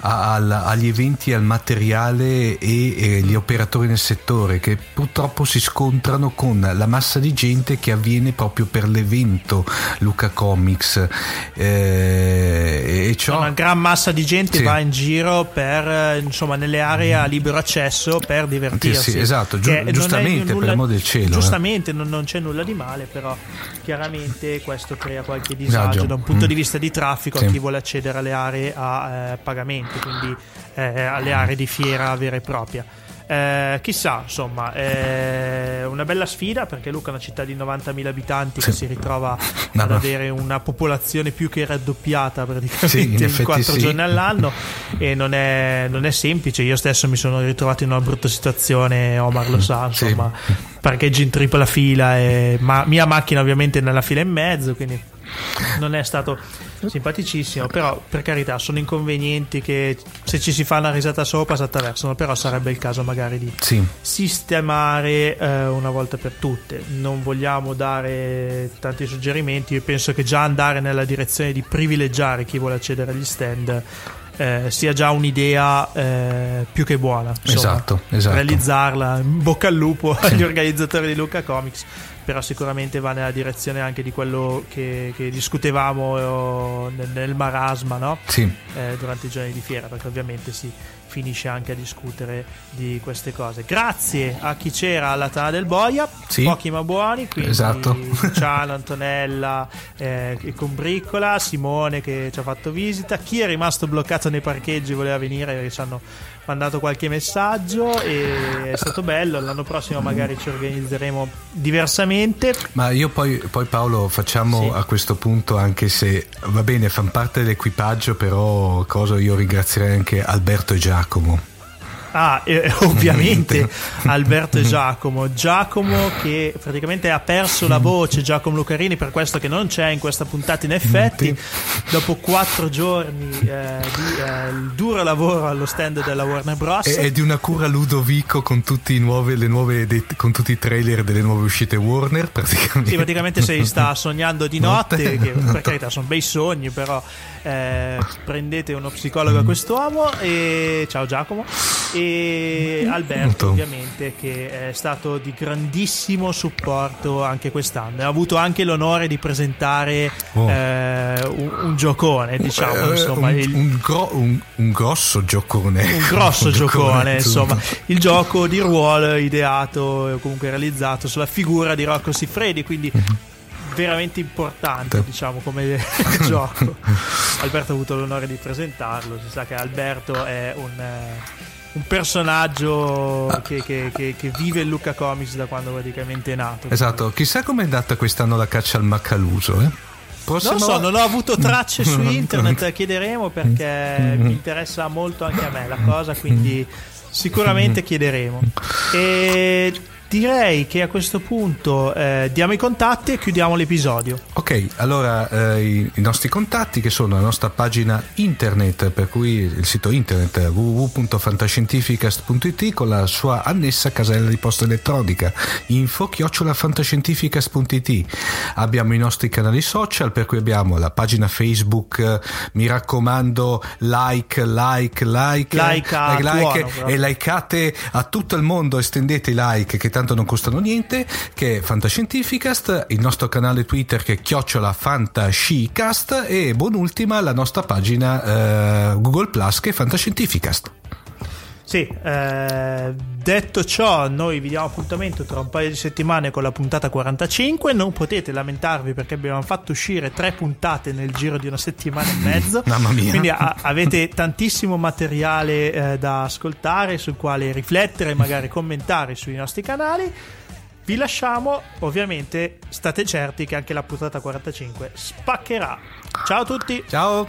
a- al- agli eventi, al materiale e, e gli operatori nel settore che purtroppo si scontrano con la massa di gente che avviene proprio per l'evento Luca Comics eh, e ciò Una gran massa di gente Sì. va in giro per, eh, insomma, nelle aree a libero accesso per divertirsi. Sì, sì, esatto, giu- giustamente, per l'amor del cielo, eh. Giustamente, non, non c'è nulla di male, però chiaramente questo crea qualche disagio Disagio. da un punto Mm. di vista di traffico Sì. a chi vuole accedere alle aree a eh, pagamento, quindi eh, alle aree di fiera vera e propria. Eh, chissà, insomma, è una bella sfida perché Luca è una città di 90.000 abitanti che si ritrova No, ad no. avere una popolazione più che raddoppiata Sì, praticamente in in quattro sì. giorni all'anno e non è, non è semplice. Io stesso mi sono ritrovato in una brutta situazione, Omar lo sa, insomma, parcheggi in tripla fila e ma- mia macchina ovviamente nella fila in mezzo, quindi non è stato simpaticissimo, però per carità sono inconvenienti che se ci si fa una risata sopra si attraversano, però sarebbe il caso magari di Sì. sistemare eh, una volta per tutte. Non vogliamo dare tanti suggerimenti, io penso che già andare nella direzione di privilegiare chi vuole accedere agli stand eh, sia già un'idea eh, più che buona. Insomma, Esatto, esatto. Realizzarla, in bocca al lupo agli organizzatori di Luca Comics. Però sicuramente va nella direzione anche di quello che, che discutevamo eh, nel, nel marasma no? Sì. Eh, durante i giorni di fiera, perché ovviamente si finisce anche a discutere di queste cose. Grazie a chi c'era alla Tana del Boia, Sì. pochi ma buoni, quindi Esatto. Luciano, Antonella eh, e Combriccola, Simone che ci ha fatto visita, chi è rimasto bloccato nei parcheggi voleva venire perché ci hanno mandato qualche messaggio e è stato bello, l'anno prossimo magari ci organizzeremo diversamente. Ma io poi, poi Paolo facciamo a questo punto, anche se va bene, fanno parte dell'equipaggio, però cosa io ringrazierei anche Alberto e Giacomo. Ah, eh, ovviamente Alberto e Giacomo. Giacomo che praticamente ha perso la voce, Giacomo Lucarini, per questo che non c'è in questa puntata in effetti. Dopo quattro giorni eh, di eh, duro lavoro allo stand della Warner Bros. E, e di una cura Ludovico con tutti, i nuove, le nuove, con tutti i trailer delle nuove uscite Warner, praticamente. Sì, praticamente si sta sognando di notte, Notte. che per carità sono bei sogni, però eh, prendete uno psicologo a quest'uomo e ciao Giacomo e Alberto ovviamente che è stato di grandissimo supporto anche quest'anno. Ha avuto anche l'onore di presentare Oh. eh, un, un giocone, diciamo, Eh, insomma, un, il- un gro- un- grosso giocone. un grosso giocone, insomma, il gioco di ruolo ideato e comunque realizzato sulla figura di Rocco Siffredi, quindi veramente importante, diciamo, come gioco. Alberto ha avuto l'onore di presentarlo, si sa che Alberto è un, eh, un personaggio che, che- che- che vive il Luca Comics da quando praticamente è nato. Esatto, chissà com'è andata quest'anno la caccia al Maccaluso. Eh? Prossimo- Non so, non ho avuto tracce su internet, chiederemo perché Mm. mi interessa molto anche a me la cosa, quindi sicuramente chiederemo. E direi che a questo punto eh, diamo i contatti e chiudiamo l'episodio. Ok, allora eh, i, i nostri contatti che sono la nostra pagina internet, per cui il sito internet www.fantascientificast.it con la sua annessa casella di posta elettronica info chiocciolafantascientificast.it abbiamo i nostri canali social per cui abbiamo la pagina Facebook eh, mi raccomando like like like Like like, però. e likeate a tutto il mondo estendete i like che tanto non costano niente che è Fantascientificast il nostro canale Twitter che chiocciola Fantascicast e buon'ultima la nostra pagina eh, Google Plus che è Fantascientificast Sì, eh, detto ciò, noi vi diamo appuntamento tra un paio di settimane con la puntata 45. Non potete lamentarvi perché abbiamo fatto uscire tre puntate nel giro di una settimana e mezzo. Mamma mia. Quindi a- avete tantissimo materiale eh, da ascoltare, sul quale riflettere, magari commentare sui nostri canali. Vi lasciamo, ovviamente state certi che anche la puntata 45 spaccherà. Ciao a tutti. Ciao.